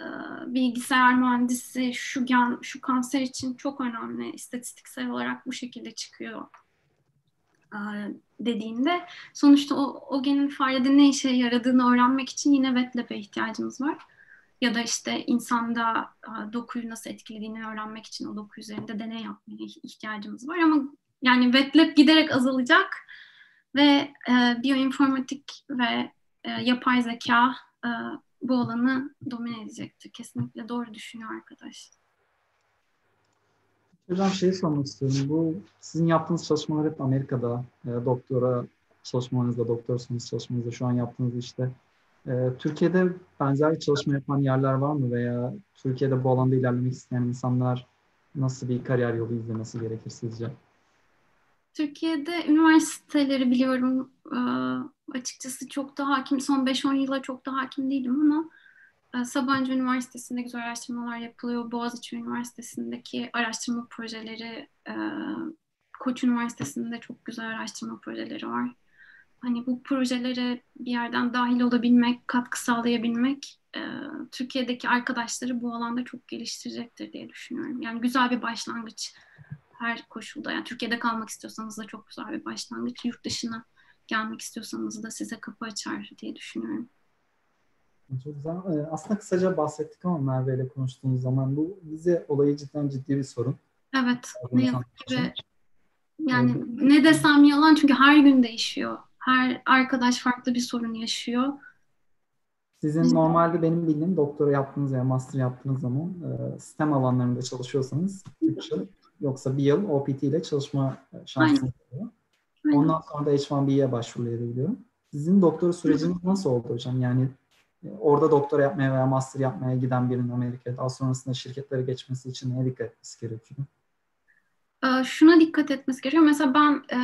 e, bilgisayar mühendisi şu gen, şu kanser için çok önemli istatistiksel olarak bu şekilde çıkıyor dediğinde sonuçta o, o genin farede ne işe yaradığını öğrenmek için yine wet lab'e ihtiyacımız var. Ya da işte insanda e, dokuyu nasıl etkilediğini öğrenmek için o doku üzerinde deney yapmaya ihtiyacımız var ama yani wet lab giderek azalacak ve e, bioinformatik ve e, yapay zeka e, bu alanı domine edecektir. Kesinlikle doğru düşünüyor arkadaş. Hocam şeyi sormak istiyorum. Bu sizin yaptığınız çalışmalar hep Amerika'da. E, doktora çalışmanızda, doktor sonuç çalışmanızda şu an yaptığınız işte. E, Türkiye'de benzer bir çalışma yapan yerler var mı veya Türkiye'de bu alanda ilerlemek isteyen insanlar nasıl bir kariyer yolu izlemesi gerekir sizce? Türkiye'de üniversiteleri biliyorum. E, açıkçası çok da hakim, son 5-10 yıla çok da hakim değilim ama Sabancı Üniversitesi'nde güzel araştırmalar yapılıyor. Boğaziçi Üniversitesi'ndeki araştırma projeleri, e, Koç Üniversitesi'nde çok güzel araştırma projeleri var. Hani bu projelere bir yerden dahil olabilmek, katkı sağlayabilmek e, Türkiye'deki arkadaşları bu alanda çok geliştirecektir diye düşünüyorum. Yani güzel bir başlangıç her koşulda. Yani Türkiye'de kalmak istiyorsanız da çok güzel bir başlangıç. Yurt dışına gelmek istiyorsanız da size kapı açar diye düşünüyorum. Çok güzel. Ee, aslında kısaca bahsettik ama Merve ile konuştuğumuz zaman bu vize olayı cidden ciddi bir sorun. Evet. Ne yazık ki yani evet. ne desem yalan çünkü her gün değişiyor. Her arkadaş farklı bir sorun yaşıyor. Sizin normalde benim bildiğim doktora yaptığınız veya master yaptığınız zaman e, sistem alanlarında çalışıyorsanız 3 yıl yoksa bir yıl OPT ile çalışma şansınız oluyor. Ondan sonra da H1B'ye başvurulayabiliyor. Sizin doktora süreciniz nasıl oldu hocam? Yani orada doktora yapmaya veya master yapmaya giden birinin Amerika'ya daha sonrasında şirketlere geçmesi için neye dikkat etmesi gerekiyor? Ee, şuna dikkat etmesi gerekiyor. Mesela ben e,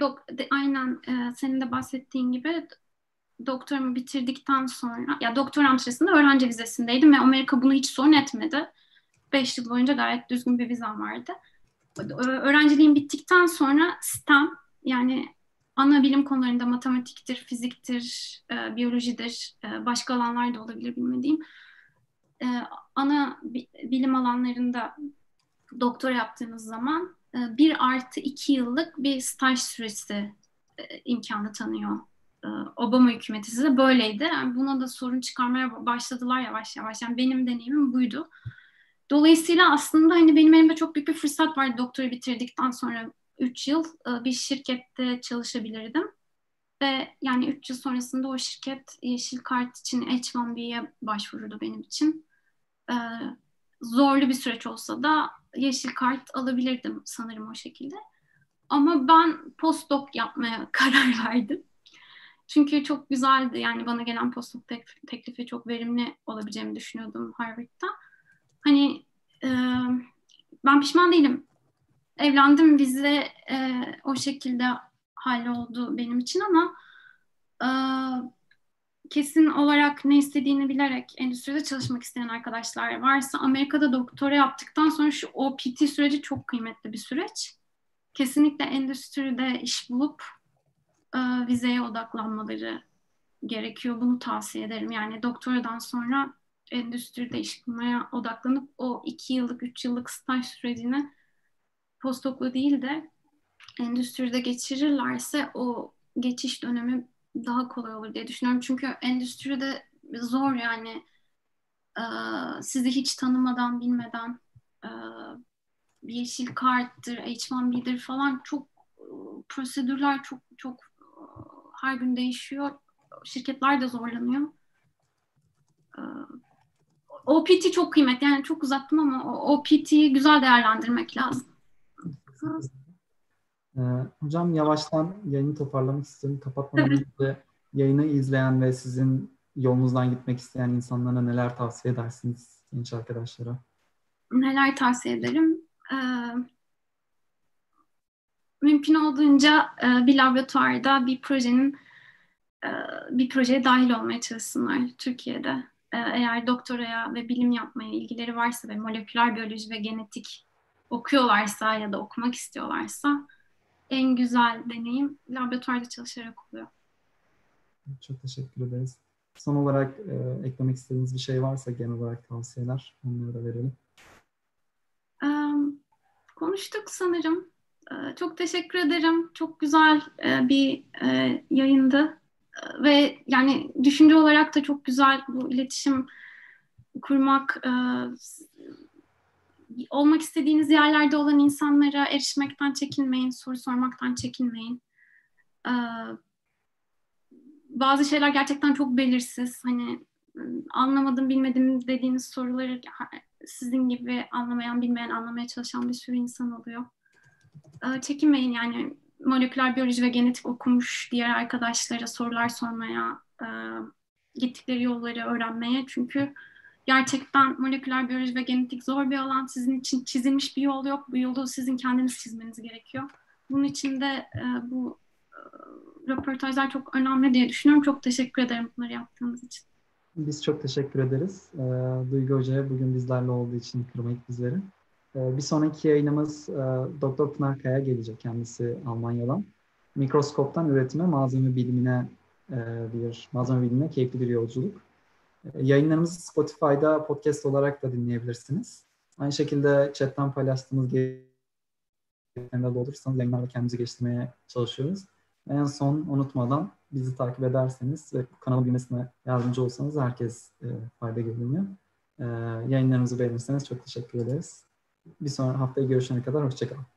dok, de, aynen e, senin de bahsettiğin gibi doktorumu bitirdikten sonra ya doktoram sırasında öğrenci vizesindeydim ve Amerika bunu hiç sorun etmedi. Beş yıl boyunca gayet düzgün bir vizem vardı. Öğrenciliğim bittikten sonra STEM yani ana bilim konularında matematiktir, fiziktir, e, biyolojidir, e, başka alanlar da olabilir bilmediğim. E, ana bi, bilim alanlarında doktor yaptığınız zaman e, bir artı iki yıllık bir staj süresi e, imkanı tanıyor. E, Obama hükümeti size böyleydi. Yani buna da sorun çıkarmaya başladılar yavaş yavaş. Yani benim deneyimim buydu. Dolayısıyla aslında hani benim elimde çok büyük bir fırsat vardı doktoru bitirdikten sonra 3 yıl e, bir şirkette çalışabilirdim. Ve yani 3 yıl sonrasında o şirket yeşil kart için H1B'ye başvurdu benim için. E, zorlu bir süreç olsa da yeşil kart alabilirdim sanırım o şekilde. Ama ben postdoc yapmaya karar verdim. Çünkü çok güzeldi. Yani bana gelen postdoc teklifi çok verimli olabileceğimi düşünüyordum Harvard'da. Hani e, ben pişman değilim evlendim vize e, o şekilde halloldu benim için ama e, kesin olarak ne istediğini bilerek endüstride çalışmak isteyen arkadaşlar varsa Amerika'da doktora yaptıktan sonra şu OPT süreci çok kıymetli bir süreç. Kesinlikle endüstride iş bulup e, vizeye odaklanmaları gerekiyor. Bunu tavsiye ederim. Yani doktoradan sonra endüstride iş bulmaya odaklanıp o iki yıllık, üç yıllık staj sürecini postdoklu değil de endüstride geçirirlerse o geçiş dönemi daha kolay olur diye düşünüyorum. Çünkü endüstride zor yani e, sizi hiç tanımadan, bilmeden e, yeşil karttır, H1B'dir falan çok e, prosedürler çok çok her gün değişiyor. Şirketler de zorlanıyor. OPT çok kıymetli. Yani çok uzattım ama OPT'yi güzel değerlendirmek lazım. Ee, hocam yavaştan yayını toparlamak istiyorum. Kapatmadan önce yayını izleyen ve sizin yolunuzdan gitmek isteyen insanlara neler tavsiye edersiniz genç arkadaşlara? Neler tavsiye ederim? Ee, mümkün olduğunca e, bir laboratuvarda bir projenin e, bir projeye dahil olmaya çalışsınlar Türkiye'de. E, eğer doktoraya ve bilim yapmaya ilgileri varsa ve moleküler biyoloji ve genetik okuyorlarsa ya da okumak istiyorlarsa en güzel deneyim laboratuvarda çalışarak oluyor. Çok teşekkür ederiz. Son olarak e, eklemek istediğiniz bir şey varsa genel olarak tavsiyeler onları da verelim. Um, konuştuk sanırım. Ee, çok teşekkür ederim. Çok güzel e, bir e, yayındı. Ve yani düşünce olarak da çok güzel bu iletişim kurmak, e, olmak istediğiniz yerlerde olan insanlara erişmekten çekinmeyin, soru sormaktan çekinmeyin. Bazı şeyler gerçekten çok belirsiz. Hani anlamadım, bilmedim dediğiniz soruları sizin gibi anlamayan, bilmeyen, anlamaya çalışan bir sürü insan oluyor. Ee, çekinmeyin yani moleküler biyoloji ve genetik okumuş diğer arkadaşlara sorular sormaya, e, gittikleri yolları öğrenmeye. Çünkü gerçekten moleküler biyoloji ve genetik zor bir alan. Sizin için çizilmiş bir yol yok. Bu yolu sizin kendiniz çizmeniz gerekiyor. Bunun için de e, bu e, röportajlar çok önemli diye düşünüyorum. Çok teşekkür ederim bunları yaptığınız için. Biz çok teşekkür ederiz. E, Duygu Hoca'ya bugün bizlerle olduğu için kırmayıp bizleri. E, bir sonraki yayınımız e, Doktor Pınar Kaya gelecek. Kendisi Almanya'dan. Mikroskoptan üretime, malzeme bilimine e, bir malzeme bilimine keyifli bir yolculuk. Yayınlarımızı Spotify'da podcast olarak da dinleyebilirsiniz. Aynı şekilde chatten paylaştığımız yayınlarda olursanız yayınlarla kendimizi geliştirmeye çalışıyoruz. En son unutmadan bizi takip ederseniz ve kanalın büyümesine yardımcı olsanız herkes e, fayda görünüyor. E, yayınlarımızı beğenirseniz çok teşekkür ederiz. Bir sonraki haftaya görüşene kadar hoşçakalın.